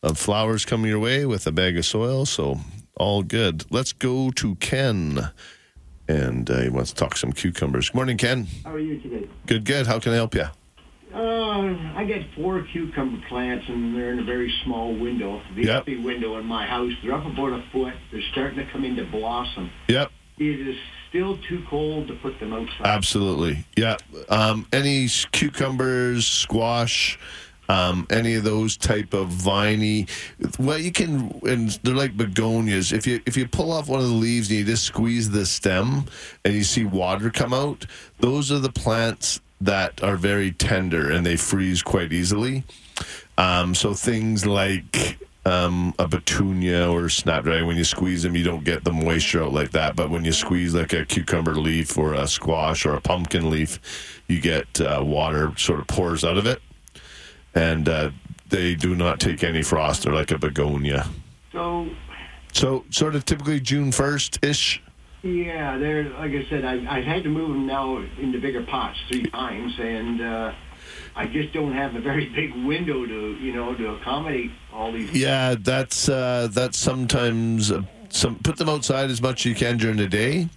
of flowers coming your way with a bag of soil, so all good. Let's go to Ken, and uh, he wants to talk some cucumbers. Good morning, Ken. How are you today? Good, good. How can I help you? Uh, I got four cucumber plants, and they're in a very small window, the Yep. uppy window in my house. They're up about a foot. They're starting to come into blossom. Yep. It is still too cold to put them outside. Absolutely. Yeah. Um, any cucumbers, squash, um, any of those type of viney. Well, you can, and they're like begonias. If you if you pull off one of the leaves and you just squeeze the stem, and you see water come out, those are the plants that are very tender and they freeze quite easily. Um, so things like um, a petunia or snapdragon, when you squeeze them, you don't get the moisture out like that. But when you squeeze like a cucumber leaf or a squash or a pumpkin leaf, you get uh, water sort of pours out of it, and uh, they do not take any frost. They're like a begonia. So, So sort of typically June first ish. Yeah, they're like I said, I, I had to move them now into bigger pots three times, and uh, I just don't have a very big window to you know to accommodate all these. Yeah, that's uh, that's sometimes uh, some put them outside as much as you can during the day,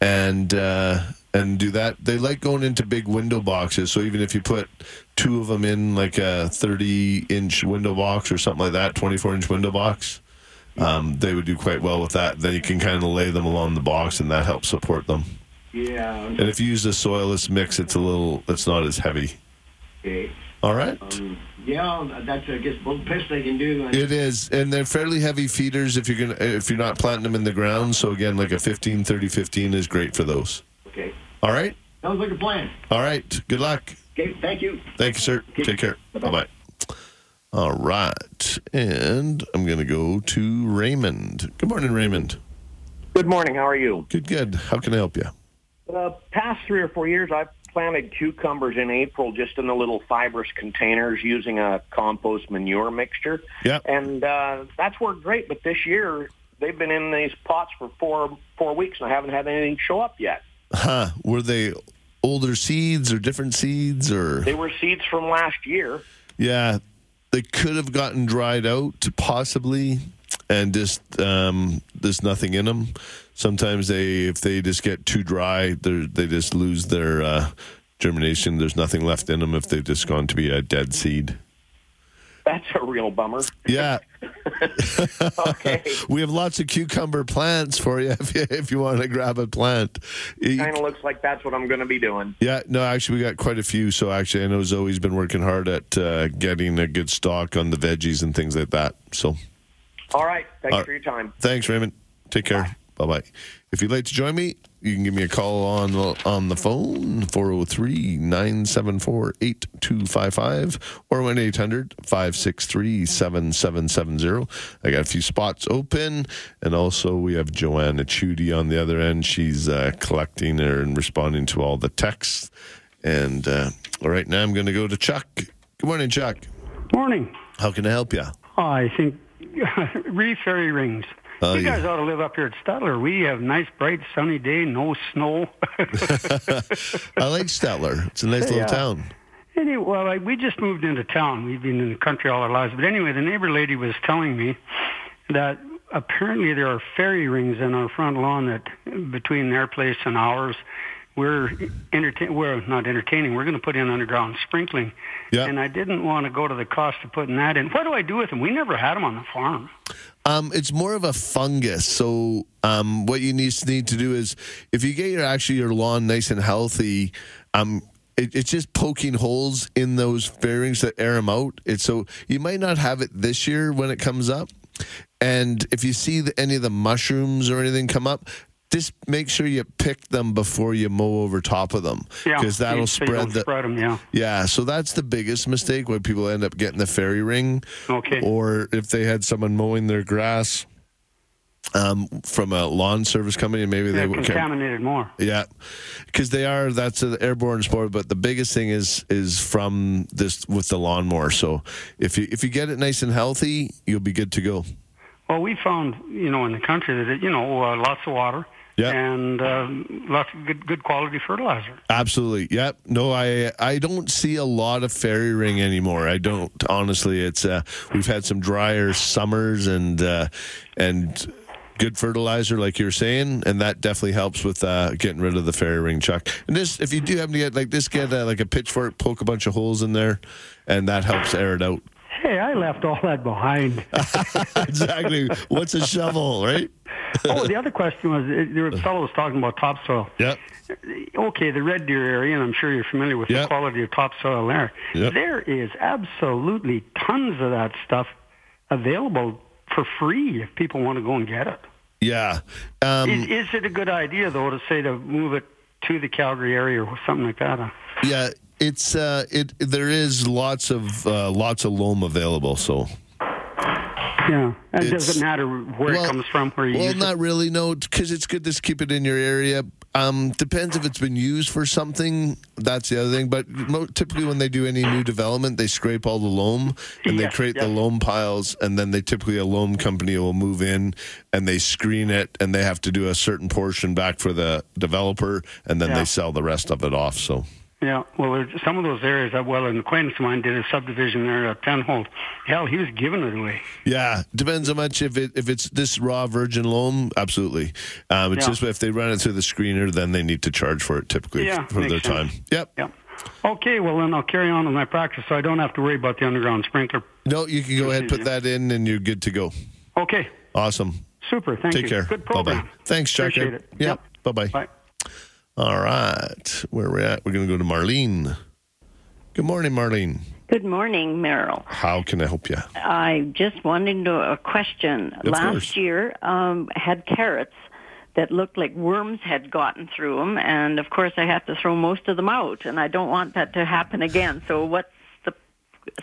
and uh, and do that. They like going into big window boxes. So even if you put two of them in like a thirty inch window box or something like that, twenty four inch window box, um, they would do quite well with that. Then you can kind of lay them along the box, and that helps support them. Yeah. And if you use a soilless mix, it's a little, it's not as heavy. Okay. All right. Um, yeah, that's I guess both best I can do. It is, and they're fairly heavy feeders if you're gonna if you're not planting them in the ground. So again, like a 15, 30, 15 is great for those. Okay. All right, Sounds like a plan. all right. Good luck. Okay. Thank you. Thank you, sir. Take care. Bye bye. All right, and I'm gonna go to Raymond. Good morning, Raymond. Good morning. How are you? Good, good. How can I help you? The past three or four years, I've planted cucumbers in April just in the little fibrous containers using a compost manure mixture. Yeah. And uh, that's worked great. But this year, they've been in these pots for four four weeks, and I haven't had anything show up yet. Huh? Were they older seeds or different seeds or? They were seeds from last year. Yeah, they could have gotten dried out, possibly, and just um, there's nothing in them. Sometimes they, if they just get too dry, they just lose their uh, germination. There's nothing left in them if they've just gone to be a dead seed. That's a real bummer. Yeah. Okay. we have lots of cucumber plants for you if you, if you want to grab a plant. Kind of looks like that's what I'm going to be doing. Yeah, no, actually, we got quite a few. So actually, I know Zoe's been working hard at uh, getting a good stock on the veggies and things like that. So, All right. Thanks All for your time. Thanks, Raymond. Take care. Bye bye. If you'd like to join me, you can give me a call on the, on the phone 403 974 8255 or 1 800 563 7770. I got a few spots open. And also, we have Joanna Chudy on the other end. She's uh, collecting and responding to all the texts. And uh, right now, I'm going to go to Chuck. Good morning, Chuck. Morning. How can I help you? I think Reef Fairy Rings. Oh, you yeah. guys ought to live up here at Stettler. We have nice, bright, sunny day, no snow. I like Stettler. It's a nice little Yeah. town. Anyway, well, like, we just moved into town. We've been in the country all our lives. But anyway, the neighbor lady was telling me that apparently there are fairy rings in our front lawn that between their place and ours, we're entertain. We're not entertaining. We're going to put in underground sprinkling. Yeah. And I didn't want to go to the cost of putting that in. What do I do with them? We never had them on the farm. Um, it's more of a fungus. So um, what you need to do is if you get your actually your lawn nice and healthy, um, it, it's just poking holes in those fairy rings that air them out. It's so you might not have it this year when it comes up, and if you see the, any of the mushrooms or anything come up. Just make sure you pick them before you mow over top of them, Yeah, because that'll so spread the spread 'em, yeah. yeah. So that's the biggest mistake when people end up getting the fairy ring, Okay. or if they had someone mowing their grass um, from a lawn service company, and maybe They're they would contaminated more. yeah, because they are. That's an airborne sport. But the biggest thing is is from this with the lawnmower. So if you if you get it nice and healthy, you'll be good to go. Well, we found, you know, in the country that, it, you know, uh, lots of water Yeah. and uh, lots of good, good quality fertilizer. Absolutely. Yep. No, I I don't see a lot of fairy ring anymore. I don't honestly. It's uh we've had some drier summers and uh and good fertilizer like you're saying and that definitely helps with uh getting rid of the fairy ring chuck. And this if you do happen to get like this get uh, like a pitchfork poke a bunch of holes in there and that helps air it out. Hey, I left all that behind. exactly. What's a shovel, right? oh, the other question was there was a fellow was talking about topsoil. Yep. Okay, the Red Deer area, and I'm sure you're familiar with the quality of topsoil there. Yep. There is absolutely tons of that stuff available for free if people want to go and get it. Yeah. Um is, is it a good idea though to say to move it to the Calgary area or something like that? Huh? yeah, it's uh it there is lots of uh lots of loam available, so Yeah, it doesn't matter where well- it comes from? Where you Well, use it? not really, no, because it's good to keep it in your area. Um, depends if it's been used for something. That's the other thing. But mo- typically, when they do any new development, they scrape all the loam and they Yeah, create the loam piles, and then they typically a loam company will move in and they screen it, and they have to do a certain portion back for the developer, and then Yeah. they sell the rest of it off. So. Yeah, well, there's some of those areas. That, well, an acquaintance of mine did a subdivision there at Penhold. Hell, he was giving it away. Yeah, depends how much. If it if it's this raw virgin loam, absolutely. Um, it's Yeah. just if they run it through the screener, then they need to charge for it typically Yeah, for their sense. time. Yep. Yep. Okay, well then I'll carry on with my practice, so I don't have to worry about the underground sprinkler. No, you can go ahead and put that in, and you're good to go. Okay, Awesome. super. Thank Take you. care. Good Bye program. bye. Thanks, Chuck. Appreciate it. Yep. Bye bye. Bye. All right. Where we're at, we're going to go to Marlene. Good morning, Marlene. Good morning, Merle. How can I help you? I just wanted to a question. Of Last course. year, um, had carrots that looked like worms had gotten through them, and of course, I had to throw most of them out, and I don't want that to happen again. So, what's the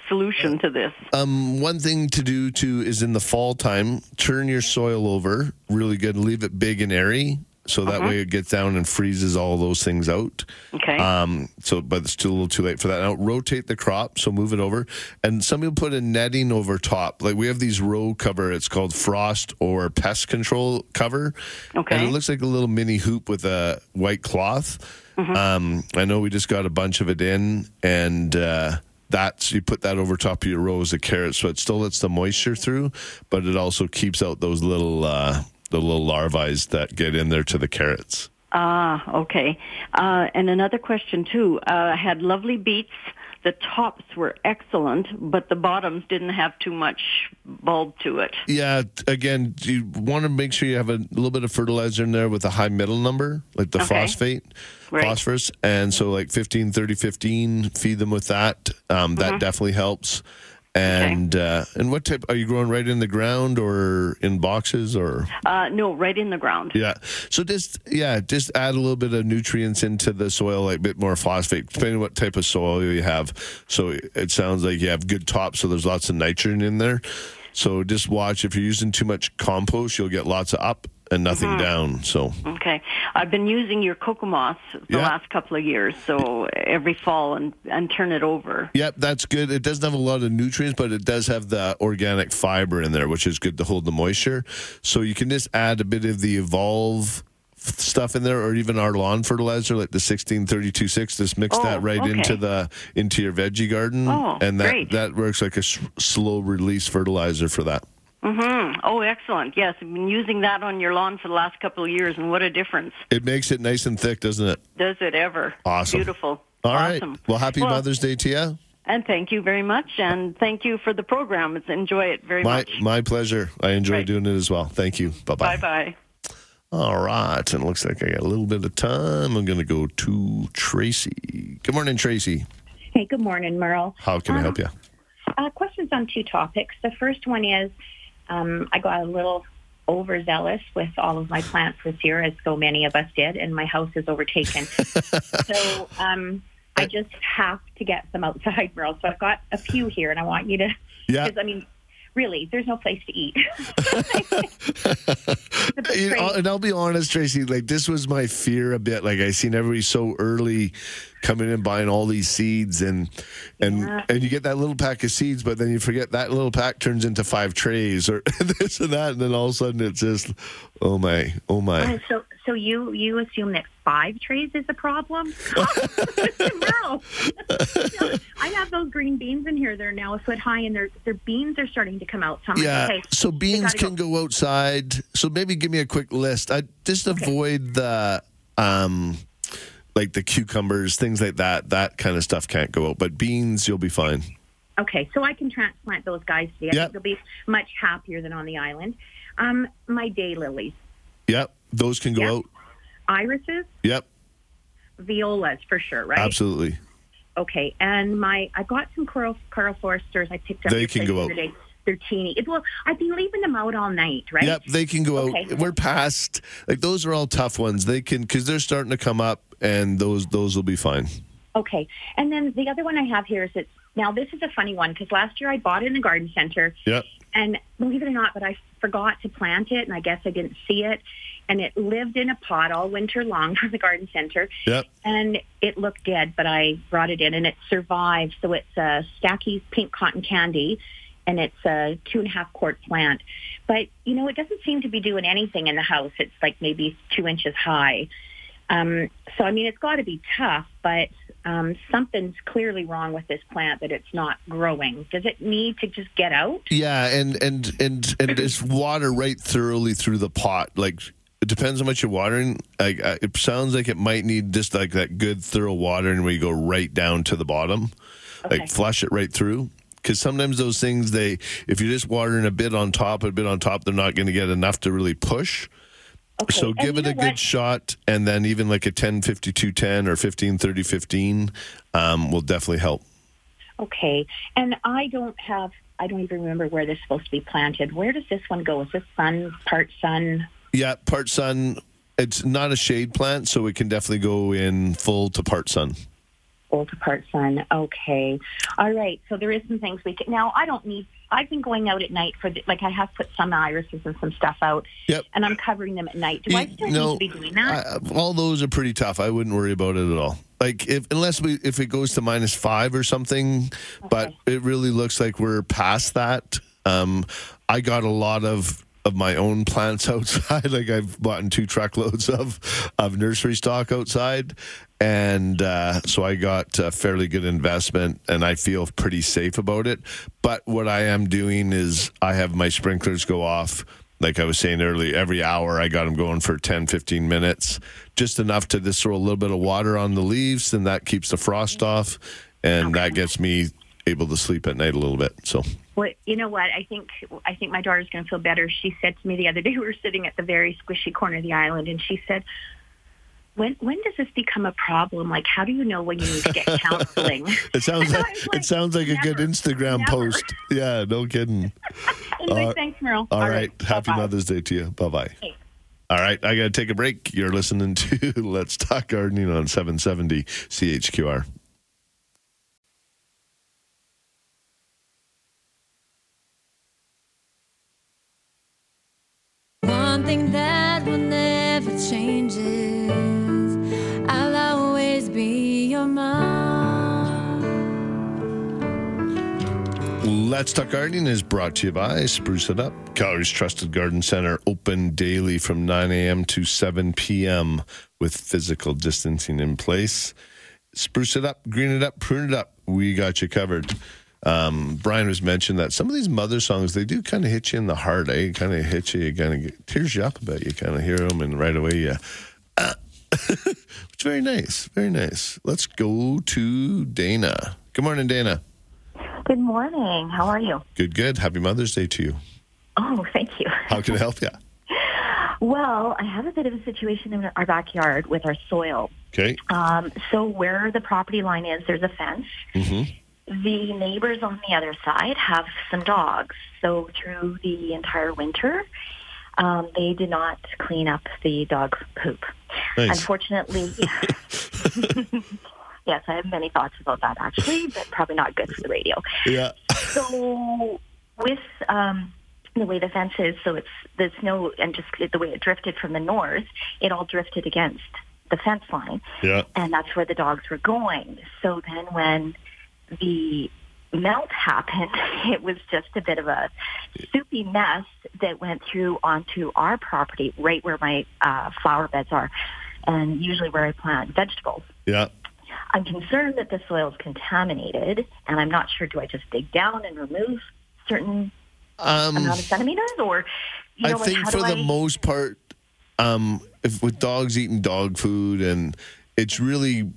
solution to this? Um, one thing to do too is in the fall time, turn your soil over really good, leave it big and airy, so that Uh-huh. way it gets down and freezes all those things out. Okay. Um, so, but it's still a little too late for that. Now, rotate the crop, so move it over, and some people put a netting over top. Like we have these row cover. It's called frost or pest control cover. Okay. And it looks like a little mini hoop with a white cloth. Mm-hmm. Um, I know we just got a bunch of it in, and uh, that's you put that over top of your rows of carrots, so it still lets the moisture through, but it also keeps out those little uh, the little larvae that get in there to the carrots. Ah, okay. Uh, and another question too. Uh, I had lovely beets. The tops were excellent, but the bottoms didn't have too much bulb to it. Yeah, again, you want to make sure you have a little bit of fertilizer in there with a high middle number, like the Okay. phosphate, Right. phosphorus. And so, like 15, 30, 15, feed them with that. Um, that Mhm. definitely helps. And uh, and what type are you growing right in the ground or in boxes or? Uh, no, right in the ground. Yeah. So just yeah, just add a little bit of nutrients into the soil, like a bit more phosphate, depending on what type of soil you have. So it sounds like you have good top, so there's lots of nitrogen in there. So just watch if you're using too much compost, you'll get lots of up and nothing Mhm. down. So Okay, I've been using your cocoa moss the Yeah. last couple of years, so every fall and and turn it over. Yep, that's good. It doesn't have a lot of nutrients, but it does have the organic fiber in there, which is good to hold the moisture. So you can just add a bit of the evolve stuff in there or even our lawn fertilizer like the 16326 just mix Oh, that right okay. into the into your veggie garden Oh, and that great. that works like a s- slow release fertilizer for that hmm Oh, excellent! Yes, I've been using that on your lawn for the last couple of years, and what a difference it makes it nice and thick doesn't it does it ever? Awesome. beautiful. All right. awesome. well happy Well, mother's day to you And thank you very much, and thank you for the program. It's enjoy it very my much. my pleasure i enjoy Right. doing it as well thank you bye-bye Bye bye. All right, and it looks like I got a little bit of time. I'm going to go to Tracy. Good morning, Tracy. Hey, good morning, Merle. How can I help you? Uh, questions on two topics. The first one is um, I got a little overzealous with all of my plants this year, as so many of us did, and my house is overtaken. so um, I just have to get some outside, Merle. So I've got a few here, and I want you to, Yeah. because I mean, really, there's no place to eat. You know, and I'll be honest, Tracy. Like this was my fear a bit. Like I seen everybody so early coming in buying all these seeds, and and Yeah. and you get that little pack of seeds, but then you forget that little pack turns into five trays or this and that, and then all of a sudden it's just, oh my, oh my. So, so you you assume that five trays is a problem? no. I have those green beans in here. They're now a foot high, and their their beans are starting to come out. So I'm Yeah. like, okay, So beans can go. outside. So maybe give me a quick list. I just avoid the um like the cucumbers, things like that. That kind of stuff can't go out. But beans, you'll be fine. Okay, so I can transplant those guys today. I Yep. think they'll be much happier than on the island. Um, my day lilies. Yep. Those can go Yep. out. irises, Yep. violas for sure, right? Absolutely. Okay, and my I got some coral coral foresters. I picked up. They can go out. They're teeny. It, well, I've been leaving them out all night, right? Yep. They can go Okay. out. We're past like those are all tough ones. They can because they're starting to come up, and those those will be fine. Okay. And then the other one I have here is it's now this is a funny one because last year I bought it in the garden center Yep. and believe it or not, but I forgot to plant it and I guess I didn't see it. And it lived in a pot all winter long from the garden center. Yep. And it looked dead, but I brought it in and it survived. So it's a Stachys pink cotton candy and it's a two and a half quart plant. But, you know, it doesn't seem to be doing anything in the house. It's like maybe two inches high. Um, so, I mean, it's got to be tough, but um, something's clearly wrong with this plant that it's not growing. Does it need to just get out? Yeah, and and and and just water right thoroughly through the pot. Like it depends how much you're watering. Like uh, it sounds like it might need just like that good thorough watering where you go right down to the bottom, like flush it right through. Because sometimes those things, they if you're just watering a bit on top, a bit on top, they're not going to get enough to really push. okay. So and give it a know good what? shot, and then even like a 10 52 10 or 15 30 15 um, will definitely help. Okay. And I don't have, I don't even remember where this is supposed to be planted. Where does this one go? Is this sun, part sun? Yeah, part sun. It's not a shade plant, so it can definitely go in full to part sun. Full to part sun. Okay. All right. So there is some things we can, now I don't need, I've been going out at night for, the, like I have put some irises and some stuff out. Yep. And I'm covering them at night. Do I still no, need to be doing that? I- all those are pretty tough. I wouldn't worry about it at all. Like if unless we if it goes to minus five or something, but it really looks like we're past that. Um, I got a lot of of my own plants outside. like I've bought two truckloads of of nursery stock outside, and uh, so I got a fairly good investment, and I feel pretty safe about it. But what I am doing is I have my sprinklers go off like I was saying earlier, every hour I got them going for 10, 15 minutes, just enough to just throw a little bit of water on the leaves, and that keeps the frost off, and that gets me able to sleep at night a little bit. So, Well, you know what? I think I think my daughter's going to feel better. She said to me the other day, we were sitting at the very squishy corner of the island, and she said, when when does this become a problem? Like, how do you know when you need to get counseling? It sounds like, it sounds like a good Instagram post. Yeah, no kidding. anyway, Uh, thanks, Merle. All right. Happy Mother's Day to you. Bye bye. All right. I got to take a break. You're listening to Let's Talk Gardening on 770 CHQR. One thing that Let's Talk Gardening is brought to you by Spruce It Up, Calgary's trusted garden center, open daily from 9 a.m. to 7 p.m. with physical distancing in place. Spruce it up, green it up, prune it up. We got you covered. Um, Brian was mentioned that some of these mother songs they do kind of hit you in the heart. Eh? Kind of hit you, you kind of tears you up a bit. You kind of hear them, and right away you. Uh, it's very nice, very nice. Let's go to Dana. Good morning, Dana. Good morning. How are you? Good, good. Happy Mother's Day to you. Oh, thank you. How can I help you? Well, I have a bit of a situation in our backyard with our soil. Okay. Um, so where the property line is, there's a fence. Mm-hmm. The neighbors on the other side have some dogs. So through the entire winter, um, they did not clean up the dog poop. Nice. Unfortunately, yes, I have many thoughts about that actually, but probably not good for the radio. Yeah. So with um, the way the fence is, so it's the snow and just the way it drifted from the north, it all drifted against the fence line, Yeah. and that's where the dogs were going. So then when the melt happened, it was just a bit of a soupy mess that went through onto our property, right where my uh, flower beds are, and usually where I plant vegetables. Yeah. I'm concerned that the soil is contaminated, and I'm not sure. Do I just dig down and remove certain Um, amount of centimeters, or you know, I like, think for the I? most part, um, if with dogs eating dog food and it's really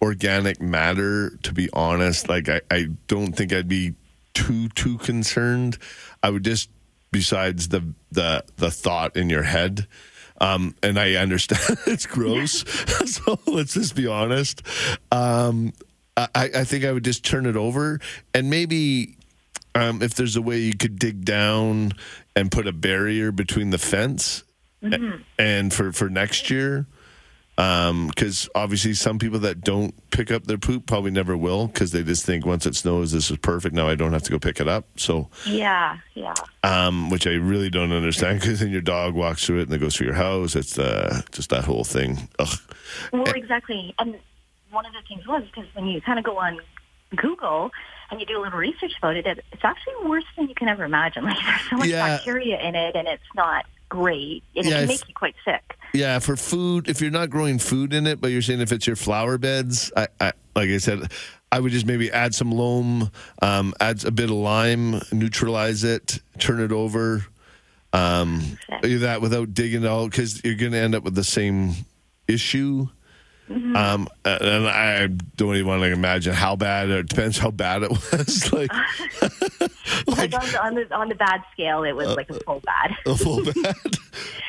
organic matter, to be honest, like I, I don't think I'd be too too concerned. I would just besides the the the thought in your head. Um, and I understand it's gross, so let's just be honest. Um, I, I think I would just turn it over, and maybe um, if there's a way you could dig down and put a barrier between the fence Mhm. and for for next year because obviously some people that don't pick up their poop probably never will because they just think once it snows this is perfect now i don't have to go pick it up so Yeah, yeah. um, which i really don't understand because then your dog walks through it and it goes through your house it's uh, just that whole thing Ugh. Well, exactly. And one of the things was because when you kind of go on Google and you do a little research about it, it it's actually worse than you can ever imagine. Like there's so much Yeah. bacteria in it, and it's not great, and Yeah, it can make you quite sick. Yeah, for food, if you're not growing food in it, but you're saying if it's your flower beds, I, I like I said, I would just maybe add some loam, um, add a bit of lime, neutralize it, turn it over. Um, do that without digging it all because you're going to end up with the same issue. Mm-hmm. Um, and I don't even want to imagine how bad. It depends how bad it was. like Like, on, the, on the bad scale, it was like a full bad. a full bad.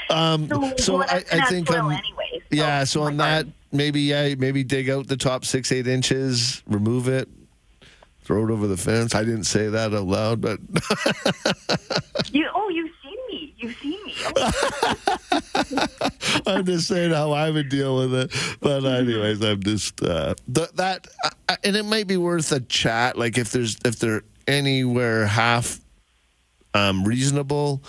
Um, So, so I, I think um, anyway, yeah. So on that, maybe yeah, maybe dig out the top six eight inches, remove it, throw it over the fence. I didn't say that out loud, but You oh, you've me. You've me. I'm just saying how I would deal with it. But anyways, I'm just uh, th- that, uh, and it might be worth a chat. Like if there's if they're anywhere half um, reasonable,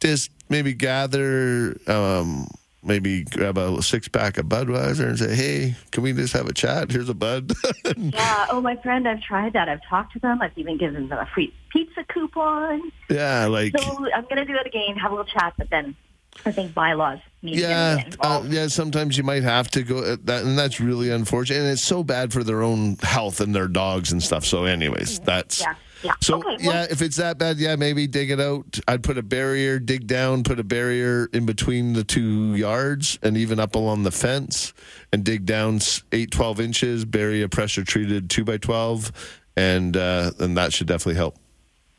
just maybe gather. Um, Maybe grab a six pack of Budweiser and say, "Hey, can we just have a chat? Here's a bud." yeah. Oh, my friend, I've tried that. I've talked to them. I've even given them a free pizza coupon. yeah, like so I'm going to do it again, have a little chat, but then I think bylaws need Yeah, uh, yeah. Sometimes you might have to go at that, and that's really unfortunate. And it's so bad for their own health and their dogs and stuff. So, anyways, that's yeah, yeah. so. okay, well, yeah, if it's that bad, yeah, maybe dig it out. I'd put a barrier, dig down, put a barrier in between the two yards, and even up along the fence, and dig down eight, 12 inches. Bury a pressure treated two by twelve, and uh, and that should definitely help.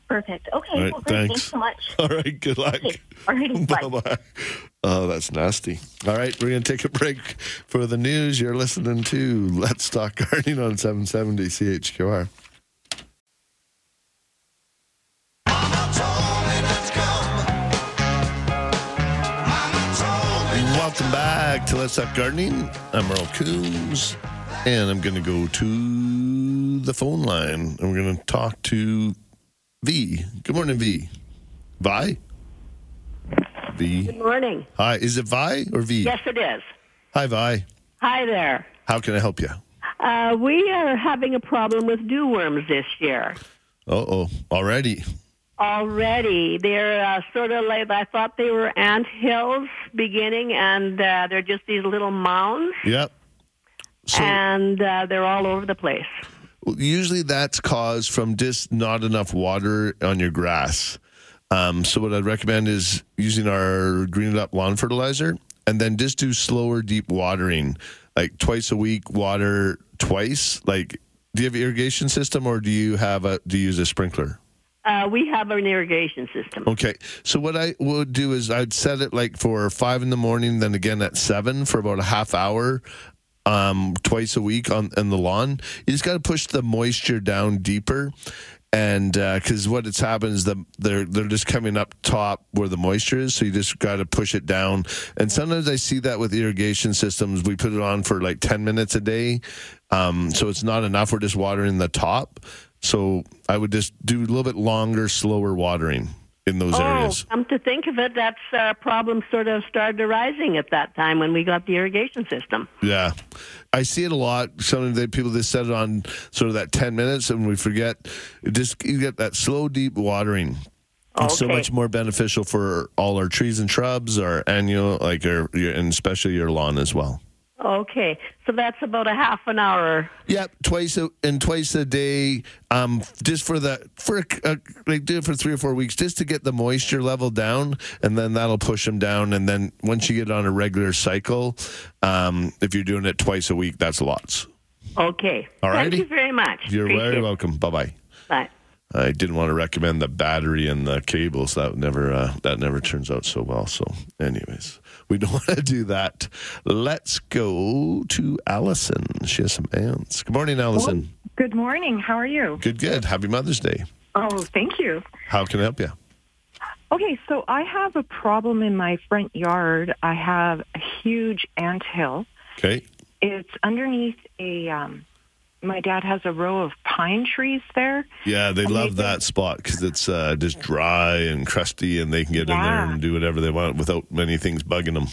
Perfect. Okay. Right, well, thanks. Thanks so much. All right, good luck. Okay. All right. Bye. Bye bye. Oh, that's nasty. All right, we're going to take a break for the news. You're listening to Let's Talk Gardening on 770 CHQR. Welcome back to Let's Talk Gardening. I'm Merle Kunz, and I'm going to go to the phone line, and we're going to talk to V. Good morning, V. Vi? V. Good morning. Hi, is it Vi or V? Yes, it is. Hi, Vi. Hi there. How can I help you? Uh, we are having a problem with dew worms this year. Uh oh, already. Already, they're uh, sort of like I thought they were ant hills beginning, and uh, they're just these little mounds, Yep. and uh, they're all over the place. Usually that's caused from just not enough water on your grass. Um, so what I'd recommend is using our Green It Up lawn fertilizer, and then just do slower, deep watering, like twice a week. Water twice. Like, do you have an irrigation system, or do you have a do you use a sprinkler? Uh, we have an irrigation system. Okay. So what I would do is I'd set it like for five in the morning, then again at seven for about a half hour, um, twice a week on in the lawn. You just got to push the moisture down deeper. And because what it's happened is the they're they're just coming up top where the moisture is, so you just got to push it down. And sometimes I see that with irrigation systems, we put it on for like ten minutes a day, um, so it's not enough. We're just watering the top. So I would just do a little bit longer, slower watering in those oh, areas. come to think of it, that's uh, problem sort of started arising at that time when we got the irrigation system. Yeah, I see it a lot. Some of the people just set it on sort of that ten minutes, and we forget. Just you get that slow, deep watering. It's so much more beneficial for all our trees and shrubs, our annual, like our, your, and especially your lawn as well. Okay, so that's about a half an hour. Yep, twice a, and twice a day, um, just for the for uh, like do it for three or four weeks, just to get the moisture level down, and then that'll push them down. And then once you get on a regular cycle, um, if you're doing it twice a week, that's lots. Okay. All right. Thank you very much. You're Appreciate very welcome. Bye bye. Bye. I didn't want to recommend the battery and the cables. That never uh, that never turns out so well. So, anyways, we don't want to do that. Let's go to Allison. She has some ants. Good morning, Allison. Good morning. How are you? Good, good. Happy Mother's Day. Oh, thank you. How can I help you? Okay, so I have a problem in my front yard. I have a huge ant hill. Okay. It's underneath a. Um, my dad has a row of pine trees there. Yeah, they love that spot because it's uh, just dry and crusty, and they can get in there and do whatever they want without many things bugging them.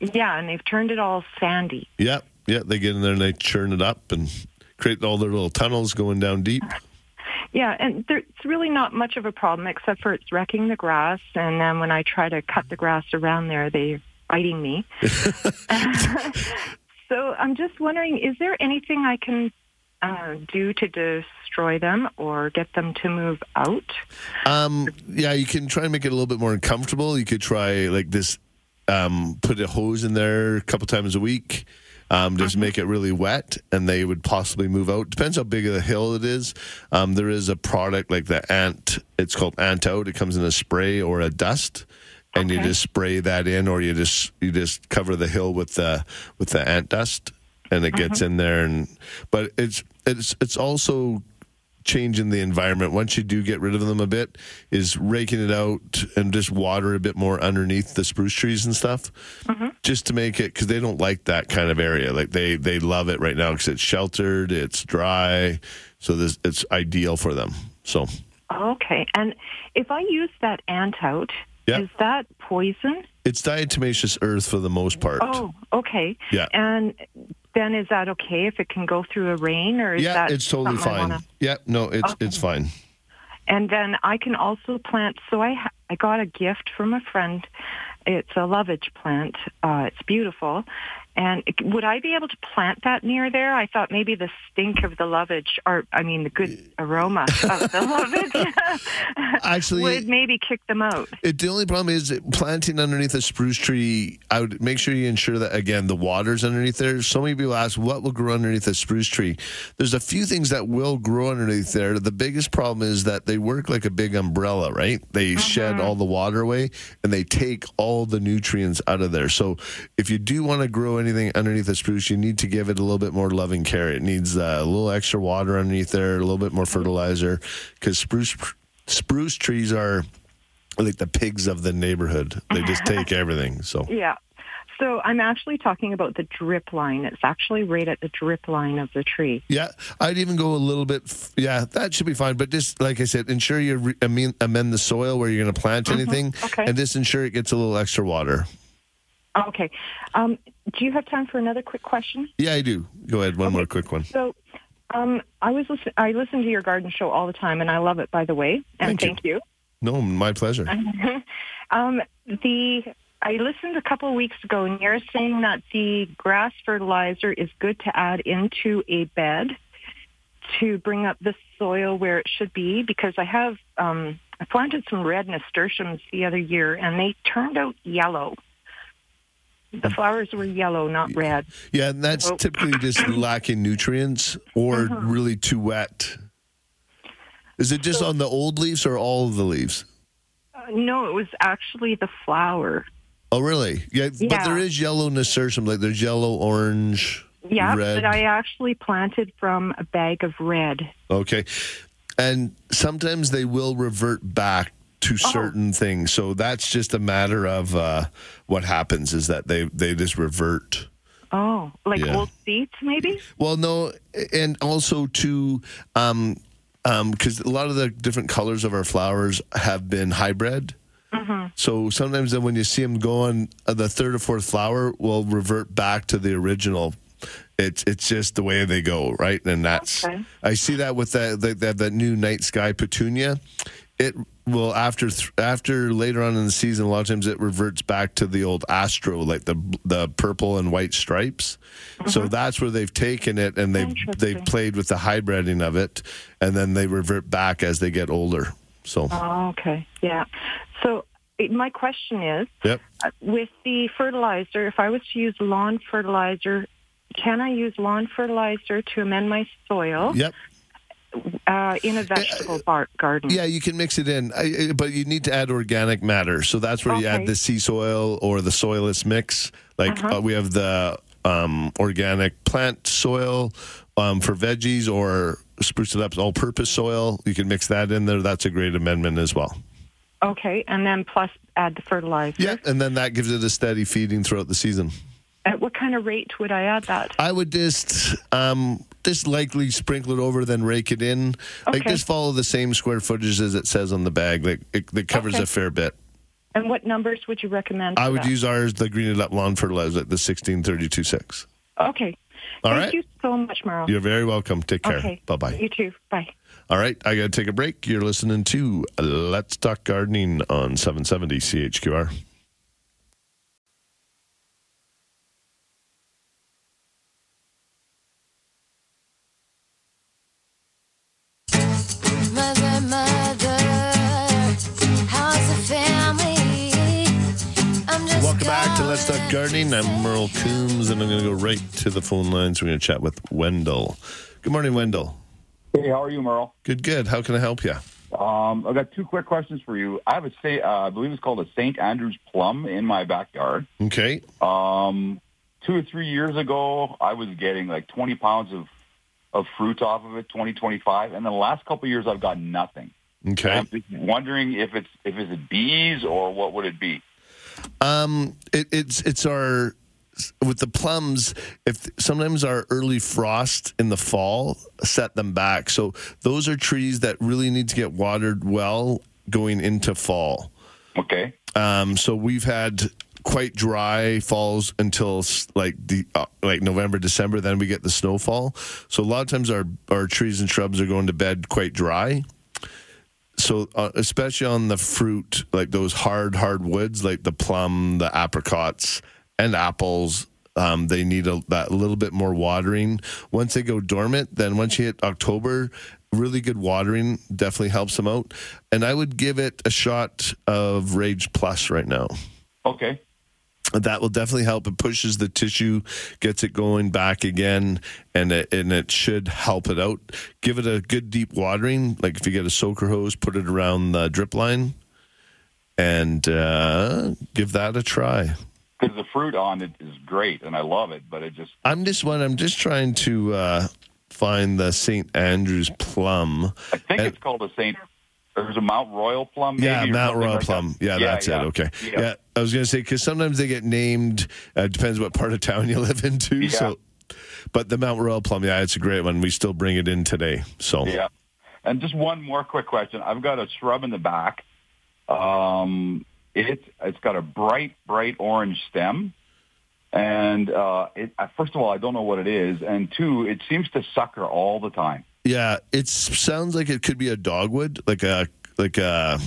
Yeah, and they've turned it all sandy. Yeah, yeah. They get in there and they churn it up and create all their little tunnels going down deep. Yeah, and it's really not much of a problem except for it's wrecking the grass. And then when I try to cut the grass around there, they're biting me. so I'm just wondering, is there anything I can uh, do to destroy them or get them to move out? Um, yeah, you can try and make it a little bit more uncomfortable. You could try like this, um, put a hose in there a couple times a week. Um, just make it really wet, and they would possibly move out. Depends how big of a hill it is. Um, there is a product like the ant. It's called Ant Out. It comes in a spray or a dust, and you just spray that in, or you just you just cover the hill with the with the ant dust, and it gets Mhm. in there. And but it's it's it's also changing the environment once you do get rid of them a bit is raking it out and just water a bit more underneath the spruce trees and stuff just to make it because they don't like that kind of area like they they love it right now because it's sheltered it's dry so this it's ideal for them so Okay, and if I use that ant out, Yeah. is that poison? it's diatomaceous earth for the most part Oh, okay. Yeah. And then is that okay if it can go through a rain, or is yeah that it's totally fine wanna- yeah no it's Okay. it's fine And then I can also plant. So I ha- I got a gift from a friend. It's a lovage plant. Uh, it's beautiful, And would I be able to plant that near there? I thought maybe the stink of the lovage, or I mean, the good aroma of the lovage, Actually, would maybe kick them out. It, the only problem is planting underneath a spruce tree. I would make sure you ensure that again the water's underneath there. So many people ask what will grow underneath a spruce tree. There's a few things that will grow underneath there. The biggest problem is that they work like a big umbrella, right? They mm-hmm. shed all the water away and they take all the nutrients out of there. So if you do want to grow anything underneath a spruce, you need to give it a little bit more loving care. It needs uh, a little extra water underneath there, a little bit more fertilizer, because spruce spruce trees are like the pigs of the neighborhood. They just take everything. So Yeah. So I'm actually talking about the drip line. It's actually right at the drip line of the tree. yeah, I'd even go a little bit. f- Yeah, that should be fine. But just like I said, ensure you re- amend, amend the soil where you're going to plant anything, Okay. and just ensure it gets a little extra water. Okay. Um, do you have time for another quick question? Yeah, I do. Go ahead. One more quick one. So, um, I was listen- I listen to your garden show all the time, and I love it. By the way, and Thank you. you. No, my pleasure. um, the I listened a couple of weeks ago, and you're saying that the grass fertilizer is good to add into a bed to bring up the soil where it should be. Because I have um, I planted some red nasturtiums the other year, and they turned out yellow. The flowers were yellow, not red. Yeah, and that's typically just lacking nutrients or Uh-huh. really too wet. Is it just on the old leaves or all of the leaves? Uh, no, it was actually the flower. Oh, really? Yeah, but Yeah. there is yellow nasturtium. Like there's yellow, orange, Yeah, red. but I actually planted from a bag of red. Okay. And sometimes they will revert back to Oh. certain things. So that's just a matter of uh, what happens is that they, they just revert. Oh, like Yeah. old seeds, maybe? Well, no, and also to um because a lot of the different colors of our flowers have been hybrid. Mm-hmm. So sometimes then when you see them going, uh, the third or fourth flower will revert back to the original. It's it's just the way they go, right? And that's I see that with that that, that that new night sky petunia. It will after th- after later on in the season, a lot of times it reverts back to the old astro, like the the purple and white stripes. So that's where they've taken it and they've they've played with the hybriding of it, and then they revert back as they get older. So Oh, okay. Yeah. So it, my question is, yep. uh, with the fertilizer, if I was to use lawn fertilizer, can I use lawn fertilizer to amend my soil Yep. Uh, in a vegetable bar- garden? Yeah, you can mix it in, I, but you need to add organic matter. So that's where you add the sea soil or the soilless mix. Like Uh-huh. uh, we have the um, organic plant soil um, for veggies or spruce it up all-purpose soil. You can mix that in there. That's a great amendment as well. Okay, and then plus add the fertilizer. Yeah, and then that gives it a steady feeding throughout the season. At what kind of rate would I add that? I would just um, just likely sprinkle it over, then rake it in. Like just follow the same square footage as it says on the bag. Like it, it covers Okay. a fair bit. And what numbers would you recommend? I would that? use ours, the Green It Up Lawn Fertilizer, the sixteen thirty two six. Okay. All Thank right. you so much, Merle. You're very welcome. Take care. Okay. Bye bye. You too. Bye. All right, I got to take a break. You're listening to Let's Talk Gardening on 770 CHQR. Back to Let's Talk Gardening. I'm Merle Kunz, and I'm going to go right to the phone lines. We're going to chat with Wendell. Good morning, Wendell. Hey, how are you, Merle? Good, good. How can I help you? Um, I've got two quick questions for you. I have a say, uh, I believe it's called a St. Andrew's plum in my backyard. Okay. Um, two or three years ago, I was getting like 20 pounds of, of fruit off of it, 20, 25. And then the last couple of years, I've got nothing. Okay. I'm wondering if it's if it's bees or what would it be? Um, it, it's it's our with the plums. If sometimes our early frost in the fall set them back, so those are trees that really need to get watered well going into fall. Okay. Um, so we've had quite dry falls until like the uh, like November, December. Then we get the snowfall. So a lot of times our our trees and shrubs are going to bed quite dry. So uh, especially on the fruit, like those hard hard woods, like the plum, the apricots, and apples. um, they need a that little bit more watering. Once they go dormant, then once you hit October, really good watering definitely helps them out. And I would give it a shot of Rage Plus right now. Okay. That will definitely help. It pushes the tissue, gets it going back again, and it, and it should help it out. Give it a good deep watering. Like if you get a soaker hose, put it around the drip line, and uh, give that a try. Because the fruit on it is great, and I love it, but it just I'm just one. I'm just trying to uh, find the St. Andrew's plum. I think it's called a Saint. There's a Mount Royal plum. Maybe, Yeah, Mount Royal like plum. that. Yeah, that's yeah. it. Okay. Yeah. Yeah. I was going to say because sometimes they get named. Uh, depends what part of town you live into. Yeah. So, but the Mount Royal plum, yeah, it's a great one. We still bring it in today. So Yeah. And just one more quick question. I've got a shrub in the back. Um, it's it's got a bright, bright orange stem, and uh, it, first of all, I don't know what it is, and two, it seems to sucker all the time. Yeah, it sounds like it could be a dogwood, like a like a,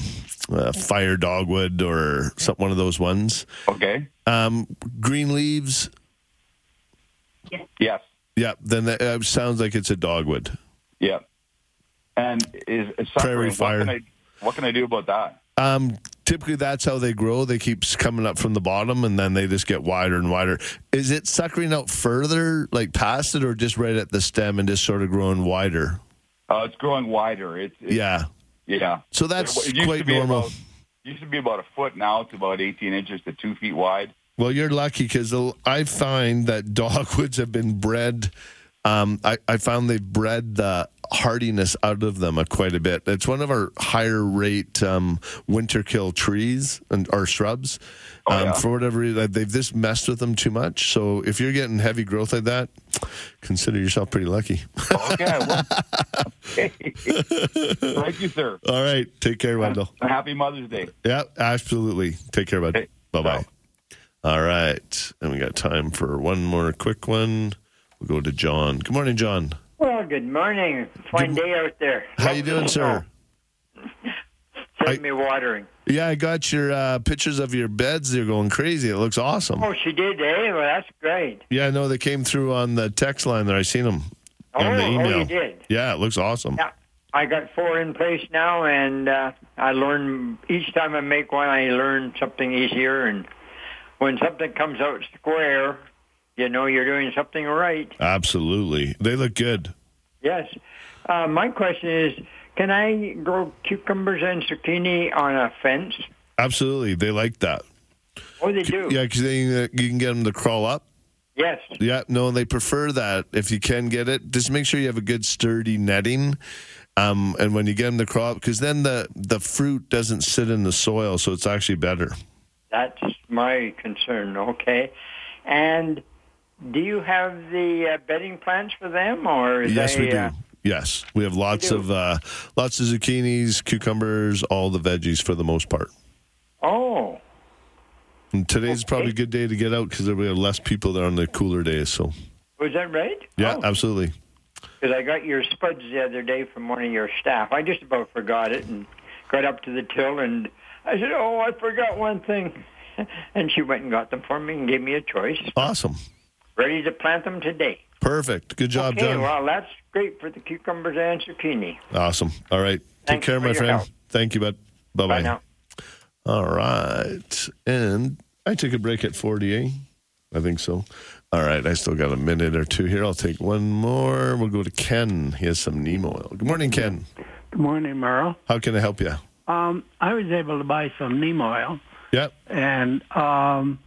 a fire dogwood or some one of those ones. Okay. Um, green leaves. Yes. Yeah, then that uh, sounds like it's a dogwood. Yeah. And is, is Prairie fire. What can, I, what can I do about that? Um, typically, that's how they grow. They keep coming up from the bottom, and then they just get wider and wider. Is it suckering out further, like past it, or just right at the stem and just sort of growing wider? Uh, it's growing wider. It's, it's Yeah. yeah. So that's It used quite normal. About, used to be about a foot. Now it's about 18 inches to two feet wide. Well, you're lucky because I find that dogwoods have been bred. Um, I, I found they've bred the hardiness out of them uh, quite a bit. It's one of our higher rate um, winter kill trees and or shrubs. Oh, um, yeah. For whatever reason, they've just messed with them too much. So if you're getting heavy growth like that, consider yourself pretty lucky. Okay. Well, thank you, sir. All right, take care, Wendell. Happy Mother's Day. Yeah, absolutely. Take care, bud. Bye bye. All right. And we got time for one more quick one. We'll go to John. Good morning, John. Well, good morning. Fine day out there. How you doing, sir? Send me watering. Yeah, I got your uh, pictures of your beds. They're going crazy. It looks awesome. Oh, she did, eh? Well, that's great. Yeah, I know they came through on the text line there. I seen them Oh, on the oh, email. you did? Yeah, it looks awesome. Yeah. I got four in place now, and uh, I learn each time I make one, I learn something easier. And when something comes out square, you know you're doing something right. Absolutely. They look good. Yes. Uh, my question is, can I grow cucumbers and zucchini on a fence? Absolutely. They like that. Oh, they do. Yeah, because you can get them to crawl up. Yes. Yeah, no, they prefer that if you can get it. Just make sure you have a good sturdy netting. Um, and when you get them to crawl up, because then the, the fruit doesn't sit in the soil, so it's actually better. That's my concern. Okay. And do you have the uh, bedding plans for them, or yes, they, we do. Uh, yes, we have lots do? of uh, lots of zucchinis, cucumbers, all the veggies for the most part. oh, And today's probably a good day to get out because there be less people there on the cooler days. So was that right? yeah, absolutely. Because I got your spuds the other day from one of your staff. I just about forgot it and got up to the till and I said, "Oh, I forgot one thing," and she went and got them for me and gave me a choice. Awesome, Ready to plant them today. perfect, good job, okay, John. well, that's great for the cucumbers and zucchini. Awesome. All right, take care, my friend. help. Thank you, bud. Bye Bye bye. now. All right, and I took a break at forty eight. I think so. All right, I still got a minute or two here. I'll take one more. We'll go to Ken. He has some neem oil. Good morning, Ken. Good morning, Merle. How can I help you? Um, I was able to buy some neem oil, Yep. and um,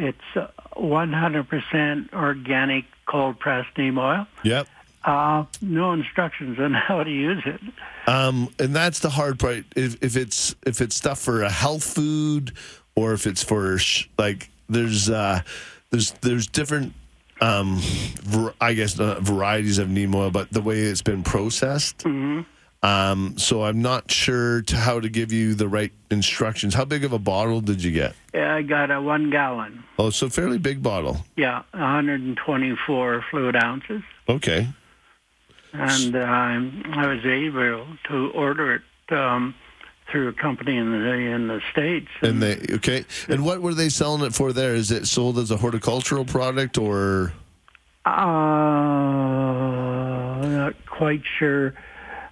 it's uh, 100% organic cold pressed neem oil. Yep. Uh, no instructions on how to use it. Um, and that's the hard part. If, if it's if it's stuff for a health food, or if it's for sh- like there's uh, there's there's different um, I guess uh, varieties of neem oil, but the way it's been processed. Mm-hmm. Um, so I'm not sure to how to give you the right instructions. How big of a bottle did you get? Yeah, I got a one gallon. Oh, so fairly big bottle. Yeah, 124 fluid ounces, Okay. and um, I was able to order it um, through a company in the in the states. And they okay. And what were they selling it for? There is it sold as a horticultural product or? Uh, not quite sure.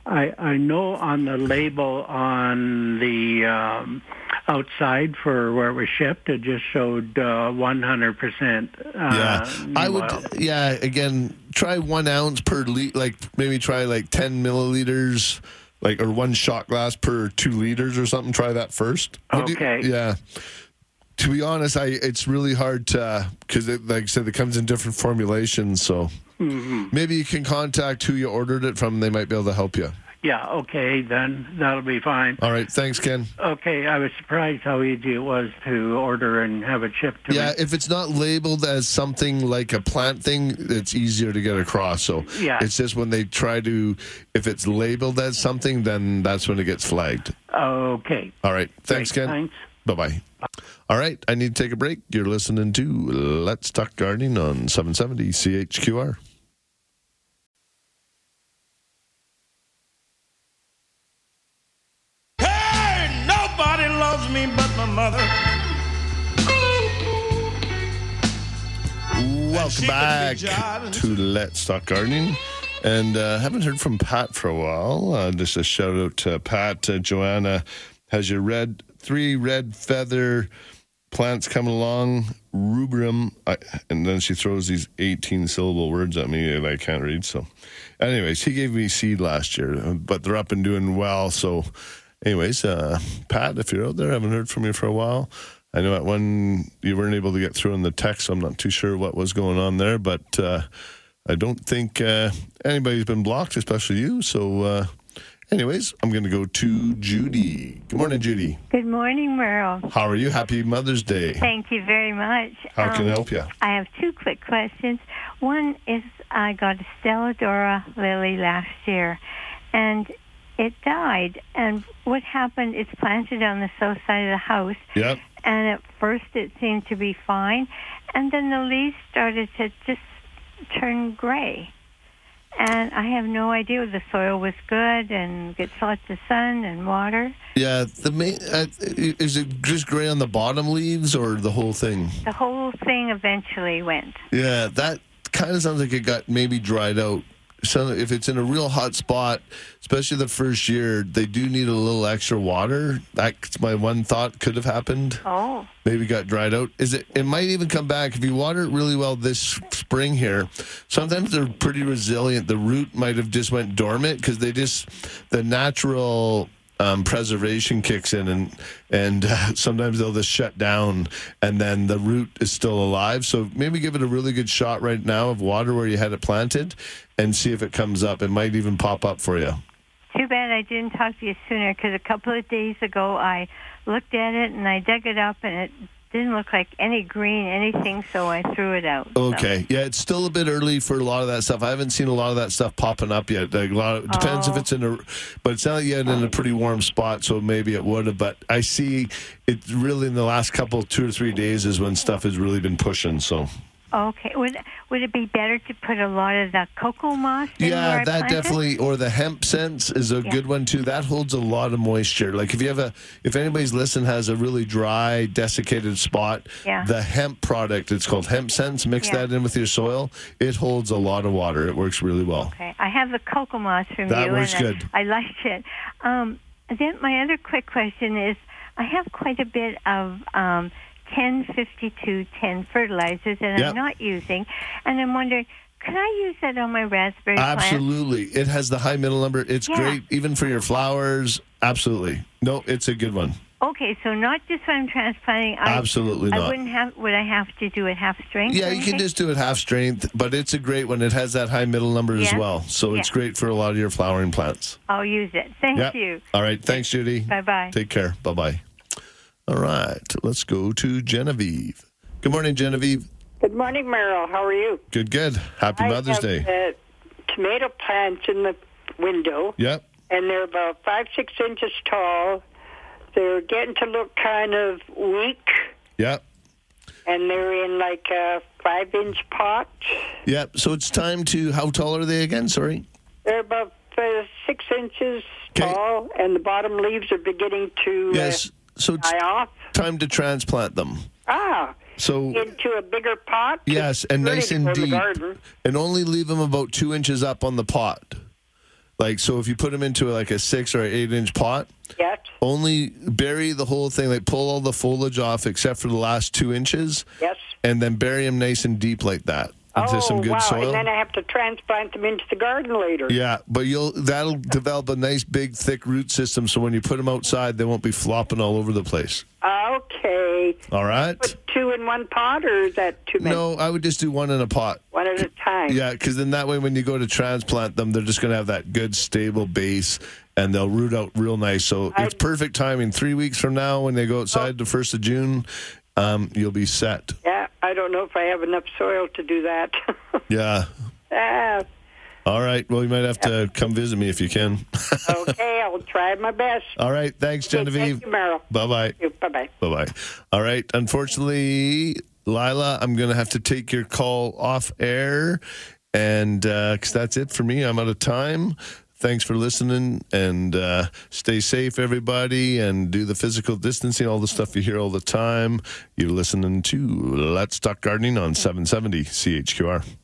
I I know on the label on the um, outside for where it was shipped, it just showed uh, 100%. Uh, yeah, I would. oil. Yeah, again, try one ounce per liter. Like maybe try like ten milliliters, like or one shot glass per two liters or something. Try that first. What do you- Okay. yeah. To be honest, I it's really hard to because like I said, it comes in different formulations. So Mhm. maybe you can contact who you ordered it from. They might be able to help you. Yeah, okay, then that'll be fine. All right, thanks, Ken. Okay, I was surprised how easy it was to order and have it shipped to Yeah, me. if it's not labeled as something like a plant thing, it's easier to get across. So Yeah. it's just when they try to, if it's labeled as something, then that's when it gets flagged. Okay. All right. Thanks, Great, Ken. thanks. Bye bye. All right. I need to take a break. You're listening to Let's Talk Gardening on 770 CHQR. Mother. Welcome back to Let's Talk Gardening. And uh, haven't heard from Pat for a while. Uh, just a shout out to Pat. Uh, Joanna has your red three red feather plants coming along. Rubrum, I, and then she throws these eighteen syllable words at me that I can't read. So, anyways, he gave me seed last year, but they're up and doing well. So, anyways, uh, Pat, if you're out there, I haven't heard from you for a while. I know at one you weren't able to get through in the text, so I'm not too sure what was going on there, but uh, I don't think uh, anybody's been blocked, especially you. So, uh, anyways, I'm going to go to Judy. Good morning, Judy. Good morning, Merle. How are you? Happy Mother's Day. Thank you very much. How can I Um, help you? I have two quick questions. One is I got a Stella d'Oro lily last year, and it died. And what happened? It's planted on the south side of the house, Yep. and at first it seemed to be fine, and then the leaves started to just turn gray. And I have no idea the soil was good and gets lots of sun and water. Yeah, the main uh, is it just gray on the bottom leaves or the whole thing? The whole thing eventually went. Yeah, that kind of sounds like it got maybe dried out. So if it's in a real hot spot, especially the first year, they do need a little extra water. That's my one thought could have happened. Oh. Maybe got dried out. Is it? It might even come back if you water it really well this spring here. Sometimes they're pretty resilient. The root might have just went dormant because they just the natural um, preservation kicks in, and and uh, sometimes they'll just shut down, and then the root is still alive. So maybe give it a really good shot right now of water where you had it planted, and see if it comes up. It might even pop up for you. Too bad I didn't talk to you sooner because a couple of days ago I looked at it and I dug it up and it didn't look like any green anything, so I threw it out. Okay, yeah, it's still a bit early for a lot of that stuff. I haven't seen a lot of that stuff popping up yet. Like a lot of, depends if Oh. it's in a, but it's not yet in a pretty warm spot, so maybe it would have. But I see it really in the last couple, two or three days is when stuff has really been pushing. So Okay, would would it be better to put a lot of the cocoa moss? in yeah, that definitely, or the hemp sense is a Yeah. good one too. That holds a lot of moisture. Like if you have a, if anybody's listening has a really dry, desiccated spot, Yeah. the hemp product, it's called hemp sense. Mix Yeah. that in with your soil. It holds a lot of water. It works really well. Okay, I have the cocoa moss from That you, works and I- good. I, liked it. Um, then my other quick question is, I have quite a bit of um, 1052 10 fertilizers that Yep. I'm not using, and I'm wondering, could I use that on my raspberry plant? Absolutely. It has the high middle number. It's Yeah. great even for your flowers. Absolutely. No, it's a good one. Okay, so not just when I'm transplanting. I, Absolutely I wouldn't have. Would I have to do it half strength? Yeah, you can just do it half strength, but it's a great one. It has that high middle number as well. So it's great for a lot of your flowering plants. I'll use it. Thank you. All right. Thanks, Judy. Bye bye. Take care. Bye bye. All right. Let's go to Genevieve. Good morning, Genevieve. Good morning, Merle. How are you? Good, good. Happy I Mother's have, Day. Uh, tomato plants in the window, Yep. and they're about five, six inches tall. They're getting to look kind of weak, Yep. and they're in like a five-inch pot. Yep. So it's time to, how tall are they again? Sorry. They're about uh, six inches tall, and the bottom leaves are beginning to Yes. So it's time to transplant them. Ah, So into a bigger pot. yes, and nice and deep, and only leave them about two inches up on the pot. Like so, if you put them into like a six or eight inch pot, Yes. only bury the whole thing, like pull all the foliage off except for the last two inches. Yes. And then bury them nice and deep like that into oh some good wow! soil. And then I have to transplant them into the garden later. Yeah, but you'll that'll develop a nice big thick root system so when you put them outside they won't be flopping all over the place. Okay. All right? Two in one pot, or is that too many? No, I would just do one in a pot. One at a time. Yeah, because then that way when you go to transplant them, they're just going to have that good stable base and they'll root out real nice. So it's perfect timing. Three weeks from now, when they go outside oh. the first of June, um, you'll be set. Yeah, I don't know if I have enough soil to do that. Yeah. ah, All right. Well, you might have to come visit me if you can. okay, I'll try my best. All right. Thanks, Genevieve. Thank you, Merle. Bye bye. Bye bye. Bye bye. All right. Unfortunately, Lila, I'm going to have to take your call off air. And because that's it for me, I'm out of time. Thanks for listening and uh, stay safe, everybody, and do the physical distancing, all the stuff you hear all the time. You're listening to Let's Talk Gardening on 770 CHQR.